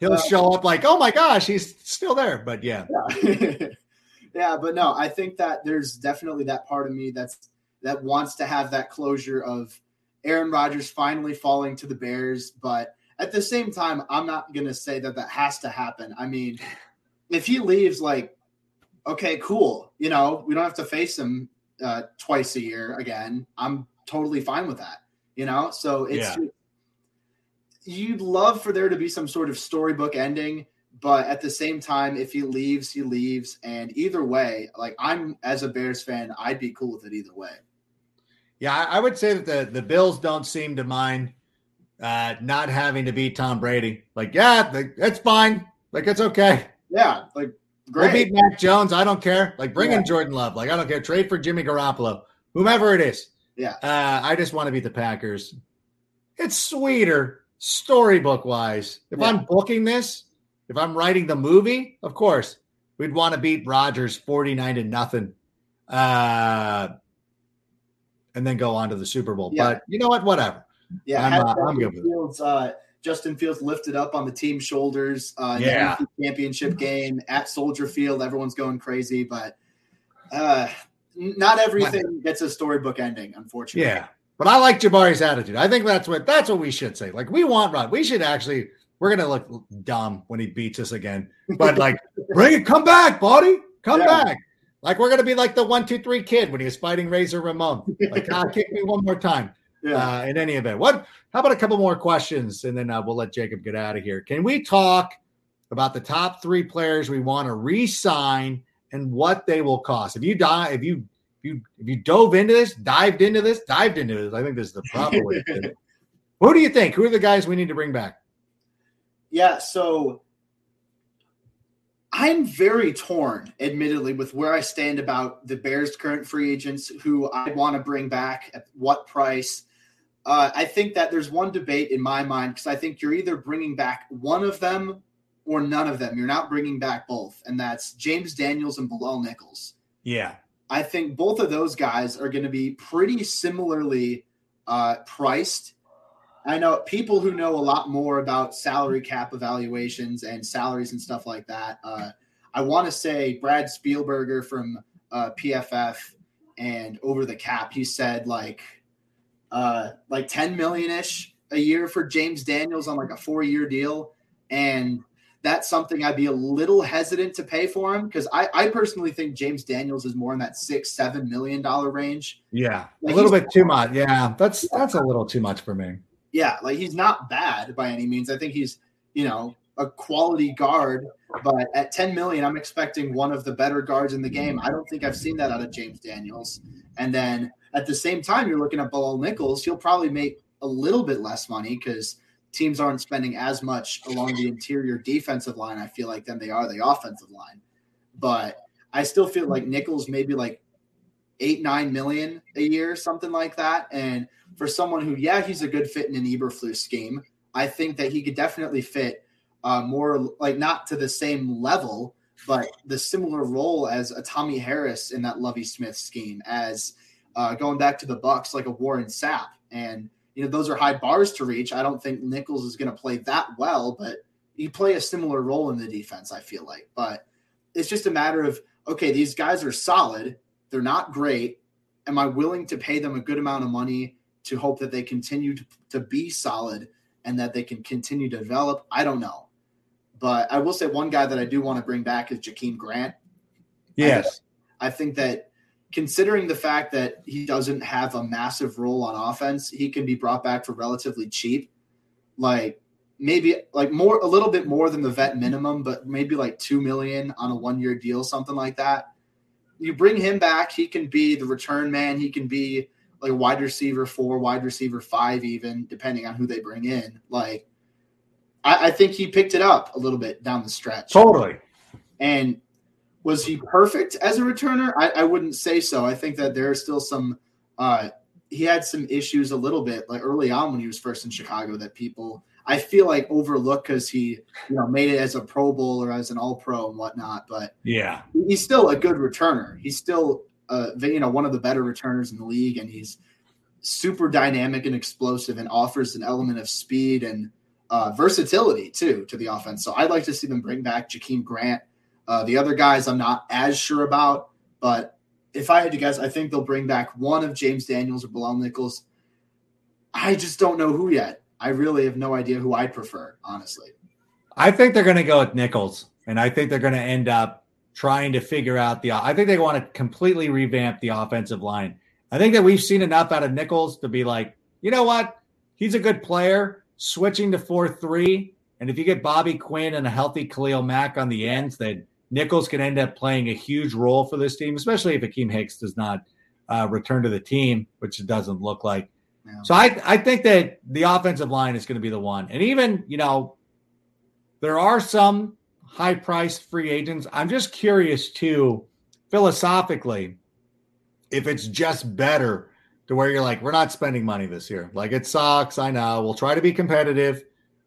A: He'll uh, show up like, oh my gosh, he's still there. But yeah.
E: Yeah. <laughs> yeah, but no, I think that there's definitely that part of me that's that wants to have that closure of Aaron Rodgers finally falling to the Bears. But at the same time, I'm not going to say that that has to happen. I mean, if he leaves, like, okay, cool. You know, we don't have to face him uh, twice a year again. I'm totally fine with that. You know, so it's yeah you'd love for there to be some sort of storybook ending, but at the same time, if he leaves, he leaves. And either way, like I'm as a Bears fan, I'd be cool with it either way.
A: Yeah, I would say that the, the Bills don't seem to mind uh, not having to beat Tom Brady. Like, yeah, that's fine. Like, it's okay.
E: Yeah, like
A: We'll beat Mac Jones. I don't care. Like bring
E: Yeah.
A: in Jordan Love. Like I don't care. Trade for Jimmy Garoppolo, whomever it is.
E: Yeah.
A: Uh, I just want to beat the Packers. It's sweeter storybook wise. If
E: Yeah.
A: I'm booking this, if I'm writing the movie, of course, we'd want to beat Rodgers 49 to nothing. Uh, and then go on to the Super Bowl.
E: Yeah.
A: But you know what? Whatever.
E: Yeah,
A: I'm, uh, I'm good with it.
E: Fields, uh, Justin Fields lifted up on the team shoulders. Uh,
A: Yeah.
E: Championship game at Soldier Field. Everyone's going crazy, but uh, not everything gets a storybook ending, unfortunately.
A: Yeah. But I like Jabari's attitude. I think that's what that's what we should say. Like we want Rod. We should actually we're gonna look dumb when he beats us again. But like <laughs> bring it, come back, buddy. Come
E: Yeah.
A: back. Like we're gonna be like the one, two, three kid when he was fighting Razor Ramon. Like, <laughs> ah, kick me one more time.
E: Yeah.
A: Uh, in any event. What how about a couple more questions and then uh, we'll let Jacob get out of here. Can we talk about the top three players we want to re-sign and what they will cost? If you die, if you if you if you dove into this, dived into this, dived into this, I think this is the proper way to do it. <laughs> Who do you think? Who are the guys we need to bring back?
E: Yeah, so I'm very torn, admittedly, with where I stand about the Bears' current free agents who I want to bring back at what price. Uh, I think that there's one debate in my mind because I think you're either bringing back one of them or none of them. You're not bringing back both, and that's James Daniels and Bilal Nichols.
A: Yeah.
E: I think both of those guys are going to be pretty similarly uh, priced. I know people who know a lot more about salary cap evaluations and salaries and stuff like that. Uh, I want to say Brad Spielberger from uh, PFF and Over the Cap. He said like uh, like ten million ish a year for James Daniels on like a four year deal, and that's something I'd be a little hesitant to pay for him because I, I personally think James Daniels is more in that six, seven million dollar range.
A: Yeah.
E: Like,
A: a little bit too much. Yeah. That's that's a little too much for me.
E: Yeah, like he's not bad by any means. I think he's, you know, a quality guard, but at 10 million, I'm expecting one of the better guards in the game. I don't think I've seen that out of James Daniels. And then at the same time, you're looking at Bilal Nichols, he'll probably make a little bit less money because teams aren't spending as much along the interior defensive line, I feel like, than they are the offensive line. But I still feel like Nichols maybe like eight, nine million a year, something like that. And for someone who, yeah, he's a good fit in an Eberflus scheme, I think that he could definitely fit uh, more like not to the same level, but the similar role as a Tommie Harris in that Lovie Smith scheme, as uh, going back to the Bucks, like a Warren Sapp. And you know, those are high bars to reach. I don't think Nichols is going to play that well, but he play a similar role in the defense. I feel like, but it's just a matter of okay, these guys are solid. They're not great. Am I willing to pay them a good amount of money to hope that they continue to, to be solid and that they can continue to develop? I don't know. But I will say one guy that I do want to bring back is Jakeem Grant.
A: Yes.
E: I think that considering the fact that he doesn't have a massive role on offense, he can be brought back for relatively cheap. Like maybe like more a little bit more than the vet minimum, but maybe like two million on a one year deal, something like that. You bring him back, he can be the return man, he can be like wide receiver four, wide receiver five, even depending on who they bring in. Like I, I think he picked it up a little bit down the stretch.
A: Totally.
E: And was he perfect as a returner? I, I wouldn't say so. I think that there are still some. Uh, he had some issues a little bit, like early on when he was first in Chicago, that people I feel like overlook because he, you know, made it as a Pro Bowl or as an All Pro and whatnot. But
A: Yeah.
E: he's still a good returner. He's still, uh, you know, one of the better returners in the league, and he's super dynamic and explosive, and offers an element of speed and uh, versatility too to the offense. So I'd like to see them bring back Jakeem Grant. Uh, the other guys I'm not as sure about, but if I had to guess, I think they'll bring back one of James Daniels or Bilal Nichols. I just don't know who yet. I really have no idea who I'd prefer, honestly.
A: I think they're going to go with Nichols, and I think they're going to end up trying to figure out the. I think they want to completely revamp the offensive line. I think that we've seen enough out of Nichols to be like, you know what, he's a good player. Switching to four three, and if you get Bobby Quinn and a healthy Khalil Mack on the ends, then Nichols can end up playing a huge role for this team, especially if Akiem Hicks does not uh, return to the team, which it doesn't look like. So I, I think that the offensive line is going to be the one. And even, you know, there are some high priced free agents. I'm just curious too, philosophically, if it's just better to where you're like, we're not spending money this year. Like it sucks. I know. We'll try to be competitive.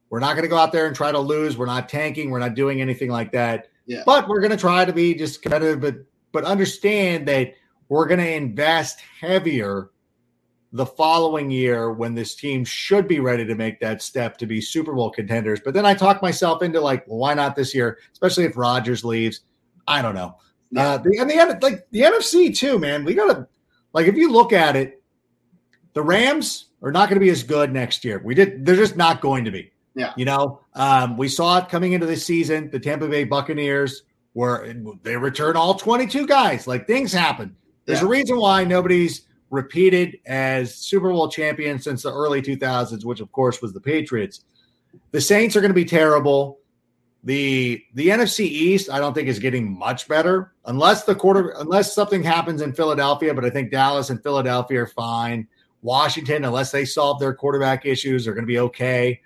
A: We're not going to go out there and try to lose. We're not tanking. We're not doing anything like that.
E: Yeah.
A: But we're going to try to be just competitive, but but understand that we're going to invest heavier the following year when this team should be ready to make that step to be Super Bowl contenders. But then I talk myself into like, well, why not this year? Especially if Rodgers leaves. I don't know.
E: Yeah.
A: Uh, the, and the like the NFC too, man. We gotta like if you look at it, the Rams are not going to be as good next year. We did. They're just not going to be.
E: Yeah.
A: You know, um, we saw it coming into this season. The Tampa Bay Buccaneers were they return all 22 guys. Like things happen. There's
E: Yeah.
A: a reason why nobody's repeated as Super Bowl champion since the early 2000s, which of course was the Patriots. The Saints are going to be terrible. The the NFC East, I don't think is getting much better unless the quarter unless something happens in Philadelphia, but I think Dallas and Philadelphia are fine. Washington, unless they solve their quarterback issues, are going to be okay.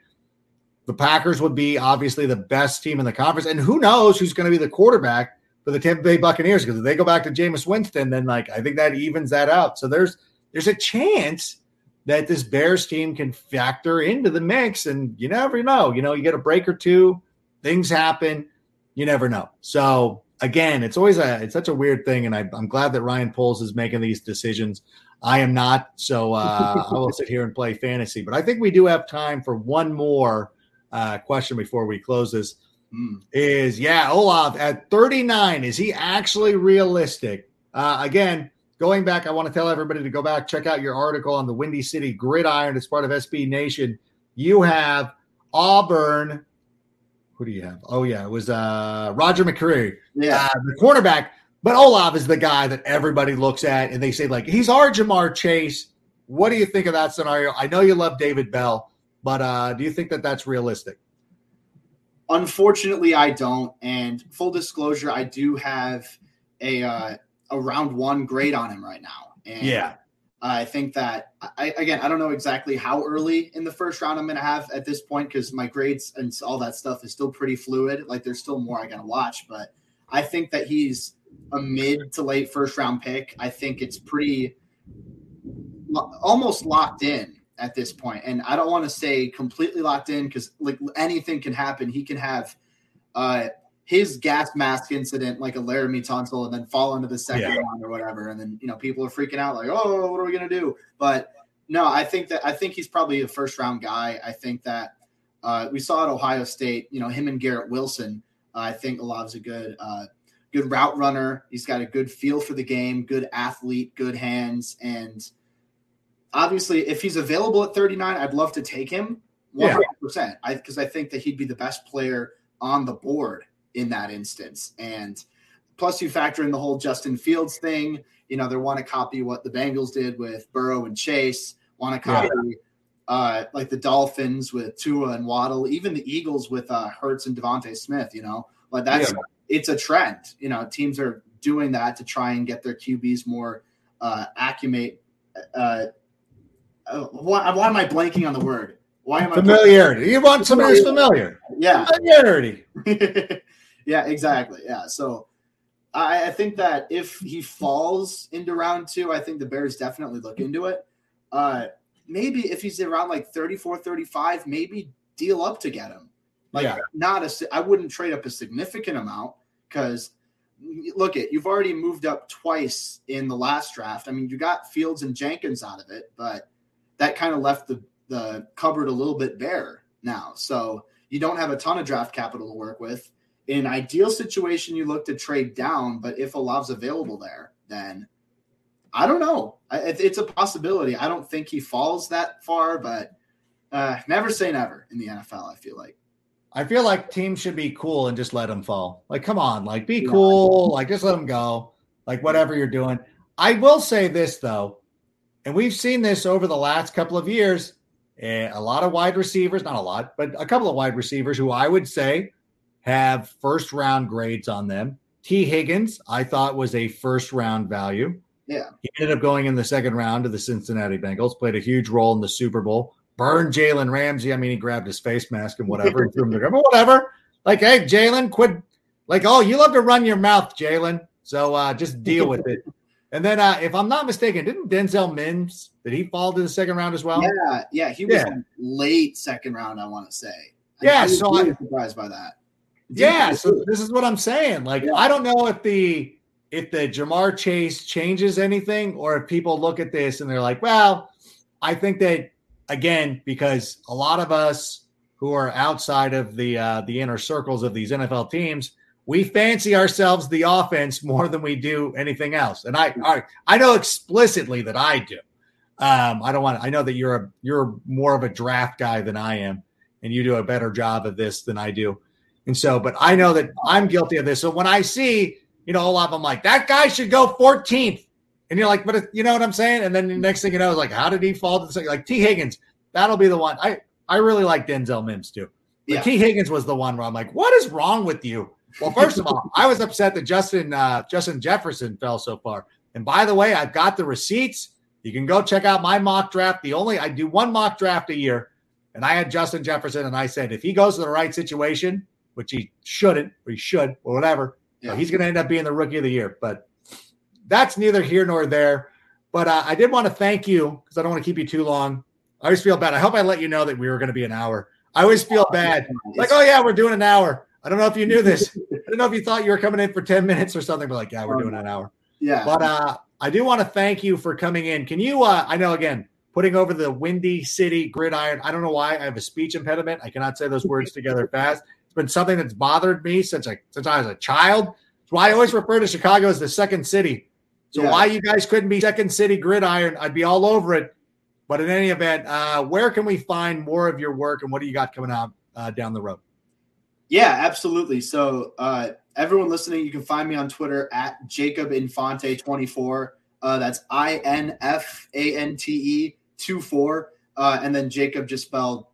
A: The Packers would be obviously the best team in the conference, and who knows who's going to be the quarterback for the Tampa Bay Buccaneers? Because if they go back to Jameis Winston, then like I think that evens that out. So there's there's a chance that this Bears team can factor into the mix, and you never know. You know, you get a break or two, things happen. You never know. So again, it's always a it's such a weird thing, and I, I'm glad that Ryan Poles is making these decisions. I am not, so uh, I will sit here and play fantasy. But I think we do have time for one more uh, question before we close this.
E: Hmm.
A: Is yeah, Olave at 39, is he actually realistic? Uh, again, going back, I want to tell everybody to go back, check out your article on the Windy City Gridiron. It's part of SB Nation. You have Auburn. Who do you have? Oh, yeah, it was uh, Roger McCreary,
E: Yeah.
A: uh, the cornerback. But Olave is the guy that everybody looks at and they say, like, he's our Ja'Marr Chase. What do you think of that scenario? I know you love David Bell, but uh, do you think that that's realistic?
E: Unfortunately, I don't. And full disclosure, I do have a uh, a round one grade on him right now. And
A: Yeah.
E: I think that I again I don't know exactly how early in the first round I'm going to have at this point because my grades and all that stuff is still pretty fluid. Like there's still more I got to watch, but I think that he's a mid to late first round pick. I think it's pretty almost locked in at this point, and I don't want to say completely locked in because like anything can happen. He can have uh, his gas mask incident like a Laremy Tunsil and then fall into the second
A: Yeah.
E: round or whatever, and then you know people are freaking out like, oh, what are we gonna do? But no, I think that I think he's probably a first round guy. I think that uh, we saw at Ohio State, you know, him and Garrett Wilson. Uh, I think Olave's a good uh, good route runner. He's got a good feel for the game, good athlete, good hands, and obviously, if he's available at 39, I'd love to take him 100%.
A: Yeah.
E: I because I think that he'd be the best player on the board in that instance. And plus, you factor in the whole Justin Fields thing. You know, they want to copy what the Bengals did with Burrow and Chase. Want to
A: Yeah.
E: copy uh, like the Dolphins with Tua and Waddle, even the Eagles with uh, Hurts and DeVonta Smith. You know, like that's
A: Yeah.
E: it's a trend. You know, teams are doing that to try and get their QBs more uh, accumate. Uh, uh, why, why am I blanking on the word? Why am I
A: Familiarity. You want somebody who's familiar.
E: Yeah,
A: Familiarity. <laughs>
E: yeah, exactly. Yeah. So I, I think that if he falls into round two, I think the Bears definitely look into it. Uh, maybe if he's around like 34, 35, maybe deal up to get him. Like
A: Yeah.
E: not a, I wouldn't trade up a significant amount because look at you've already moved up twice in the last draft. I mean, you got Fields and Jenkins out of it, but that kind of left the the cupboard a little bit bare now. So you don't have a ton of draft capital to work with. In an ideal situation, you look to trade down, but if a Olave's available there, then I don't know. It's a possibility. I don't think he falls that far, but uh, never say never in the NFL. I feel like.
A: I feel like teams should be cool and just let them fall. Like, come on, like be cool, like just let them go. Like whatever you're doing. I will say this though, and we've seen this over the last couple of years. eh, a lot of wide receivers, not a lot, but a couple of wide receivers who I would say have first round grades on them. Tee Higgins, I thought was a first round value.
E: Yeah.
A: He ended up going in the second round to the Cincinnati Bengals, played a huge role in the Super Bowl. Burned Jalen Ramsey. I mean, he grabbed his face mask and whatever and threw him the ground, but whatever. Like, hey, Jalen, quit Like, oh, you love to run your mouth, Jalen. So uh, just deal with it. <laughs> And then, uh, if I'm not mistaken, didn't Denzel Mims did he fall to the second round as well?
E: Yeah, yeah, he was
A: Yeah.
E: late second round. I want to say.
A: Yeah, so
E: I was
A: so
E: really
A: I-
E: surprised by that.
A: Yeah, so this is what I'm saying. Like,
E: Yeah.
A: I don't know if the if the Ja'Marr Chase changes anything, or if people look at this and they're like, well, I think that again, because a lot of us who are outside of the uh, the inner circles of these NFL teams, we fancy ourselves the offense more than we do anything else. And I I, I know explicitly that I do. Um, I don't want. I know that you're a you're more of a draft guy than I am, and you do a better job of this than I do. And so, but I know that I'm guilty of this. So when I see, you know, a lot of them like that guy should go 14th, and you're like, but you know what I'm saying? And then the next thing you know, is like, how did he fall to the second? Like Tee Higgins, that'll be the one. I I really like Denzel Mims too. But
E: Yeah.
A: Tee Higgins was the one where I'm like, what is wrong with you? Well, first of all, I was upset that Justin uh, Justin Jefferson fell so far. And by the way, I've got the receipts. You can go check out my mock draft. The only I do one mock draft a year, and I had Justin Jefferson, and I said if he goes to the right situation, which he shouldn't, or he should, or whatever,
E: Yeah.
A: he's going to end up being the rookie of the year. But that's neither here nor there. But uh, I did want to thank you because I don't want to keep you too long. I always feel bad. I hope I let you know that we were going to be an hour. I always feel bad. Like, oh yeah, we're doing an hour. I don't know if you knew this. <laughs> I don't know if you thought you were coming in for 10 minutes or something, but like, yeah, we're doing an hour.
E: yeah.
A: But uh, I do want to thank you for coming in. Can you? Uh, I know again, putting over the Windy City Gridiron. I don't know why I have a speech impediment. I cannot say those words together fast. It's been something that's bothered me since I since I was a child. It's why I always refer to Chicago as the second city. So
E: Yeah.
A: why you guys couldn't be second city Gridiron? I'd be all over it. But in any event, uh, where can we find more of your work and what do you got coming out uh, down the road?
E: Yeah, absolutely. So, uh, everyone listening, you can find me on Twitter at Jacob Infante 24. Uh, that's I N F A N T E 2 4. Uh, and then Jacob just spelled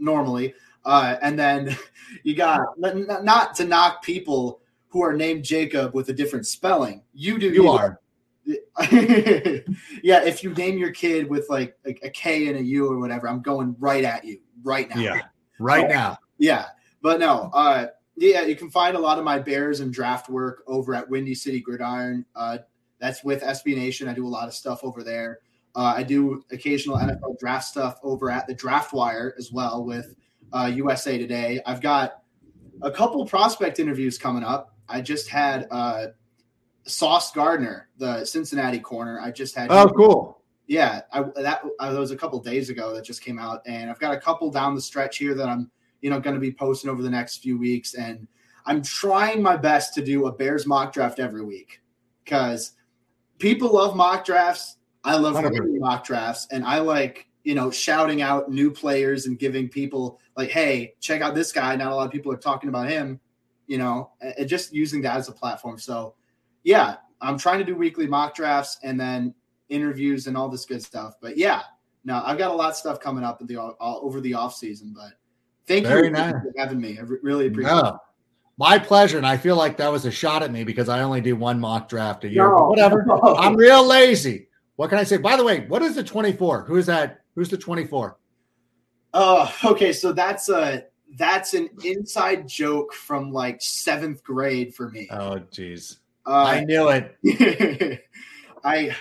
E: normally. Uh, and then <laughs> you got not to knock people who are named Jacob with a different spelling. You do.
A: You are. <laughs>
E: yeah, if you name your kid with like a, a K and a U or whatever, I'm going right at you right now.
A: Yeah. Right <laughs> now.
E: Yeah, but no, uh, yeah, you can find a lot of my Bears and draft work over at Windy City Gridiron. Uh, that's with SB Nation. I do a lot of stuff over there. Uh, I do occasional NFL draft stuff over at the Draft Wire as well with uh, USA Today. I've got a couple prospect interviews coming up. I just had uh, Sauce Gardner, the Cincinnati corner. I just had
A: Oh, cool.
E: yeah, I, that, uh, that was a couple days ago that just came out, and I've got a couple down the stretch here that I'm, you know, going to be posting over the next few weeks, and I'm trying my best to do a Bears mock draft every week because people love mock drafts. I love mock drafts, and I like you know shouting out new players and giving people like, hey, check out this guy. Not a lot of people are talking about him, you know, and just using that as a platform. So, yeah, I'm trying to do weekly mock drafts and then interviews and all this good stuff. But yeah, no, I've got a lot of stuff coming up the all, over the off season. But thank
A: Very
E: you
A: nice.
E: for having me. I really appreciate it.
A: No, my pleasure. And I feel like that was a shot at me because I only do one mock draft a year.
E: No.
A: Whatever. <laughs> I'm real lazy. What can I say? By the way, what is the 24? Who is that? Who's the 24?
E: Oh, okay. So that's a that's an inside joke from like seventh grade for me.
A: Oh, geez.
E: Uh,
A: I knew it. <laughs>
E: I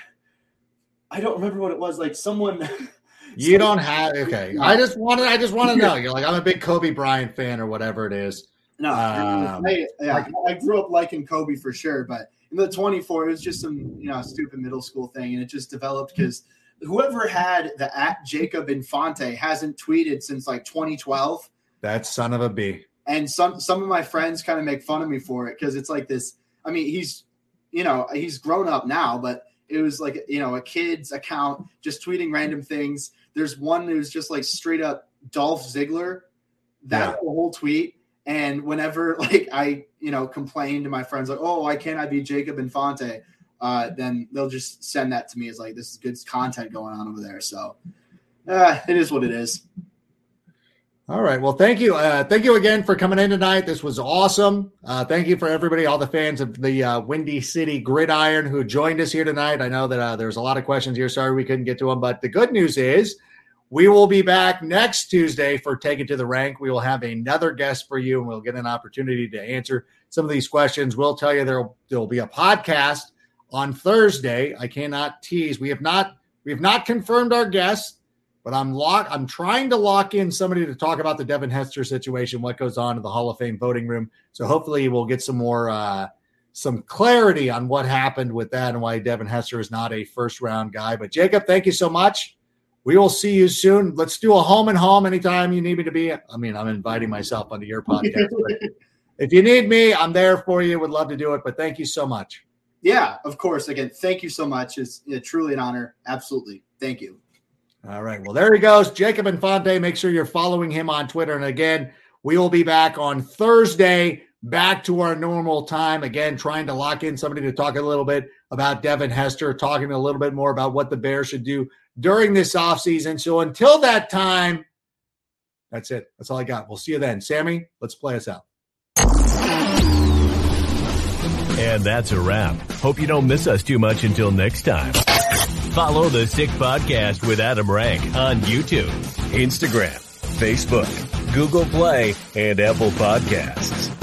E: I don't remember what it was. Like someone. <laughs>
A: You don't have okay. I just wanted I just want to know. You're like, I'm a big Kobe Bryant fan or whatever it is.
E: No,
A: Um,
E: I, yeah, I grew up liking Kobe for sure, but in the 24, it was just some you know stupid middle school thing, and it just developed because whoever had the at Jacob Infante hasn't tweeted since like 2012,
A: That son of a b.
E: and some some of my friends kind of make fun of me for it because it's like this. I mean, he's you know he's grown up now, but it was like you know a kid's account just tweeting random things. There's one who's just like straight up Dolph Ziggler. That's
A: Yeah.
E: the whole tweet. And whenever <laughs> like I, you know, complain to my friends like, "Oh, why can't I be Jacob Infante?" Uh, then they'll just send that to me as like, "This is good content going on over there." So, uh, it is what it is.
A: All right. Well, thank you. Uh, thank you again for coming in tonight. This was awesome. Uh, thank you for everybody, all the fans of the uh, Windy City Gridiron who joined us here tonight. I know that uh, there's a lot of questions here. Sorry we couldn't get to them, but the good news is We will be back next Tuesday for Take It to the Rank. We will have another guest for you, and we'll get an opportunity to answer some of these questions. We'll tell you there will be a podcast on Thursday. I cannot tease. We have not we have not confirmed our guest, but I'm lock I'm trying to lock in somebody to talk about the Devin Hester situation, what goes on in the Hall of Fame voting room. So hopefully we'll get some more uh, some clarity on what happened with that and why Devin Hester is not a first round guy. But Jacob, thank you so much. We will see you soon. Let's do a home and home anytime you need me to be. I mean, I'm inviting myself onto your podcast. <laughs> if you need me, I'm there for you. Would love to do it. But thank you so much.
E: Yeah, of course. Again, thank you so much. It's truly an honor. Absolutely. Thank you.
A: All right. Well, there he goes. Jacob Infante. Make sure you're following him on Twitter. And again, we will be back on Thursday, back to our normal time. Again, trying to lock in somebody to talk a little bit about Devin Hester, talking a little bit more about what the Bears should do during this offseason. So until that time, that's it. That's all I got. We'll see you then. Sammy, let's play us out.
B: And that's a wrap. Hope you don't miss us too much until next time. Follow the Sick Podcast with Adam Rank on YouTube, Instagram, Facebook, Google Play, and Apple Podcasts.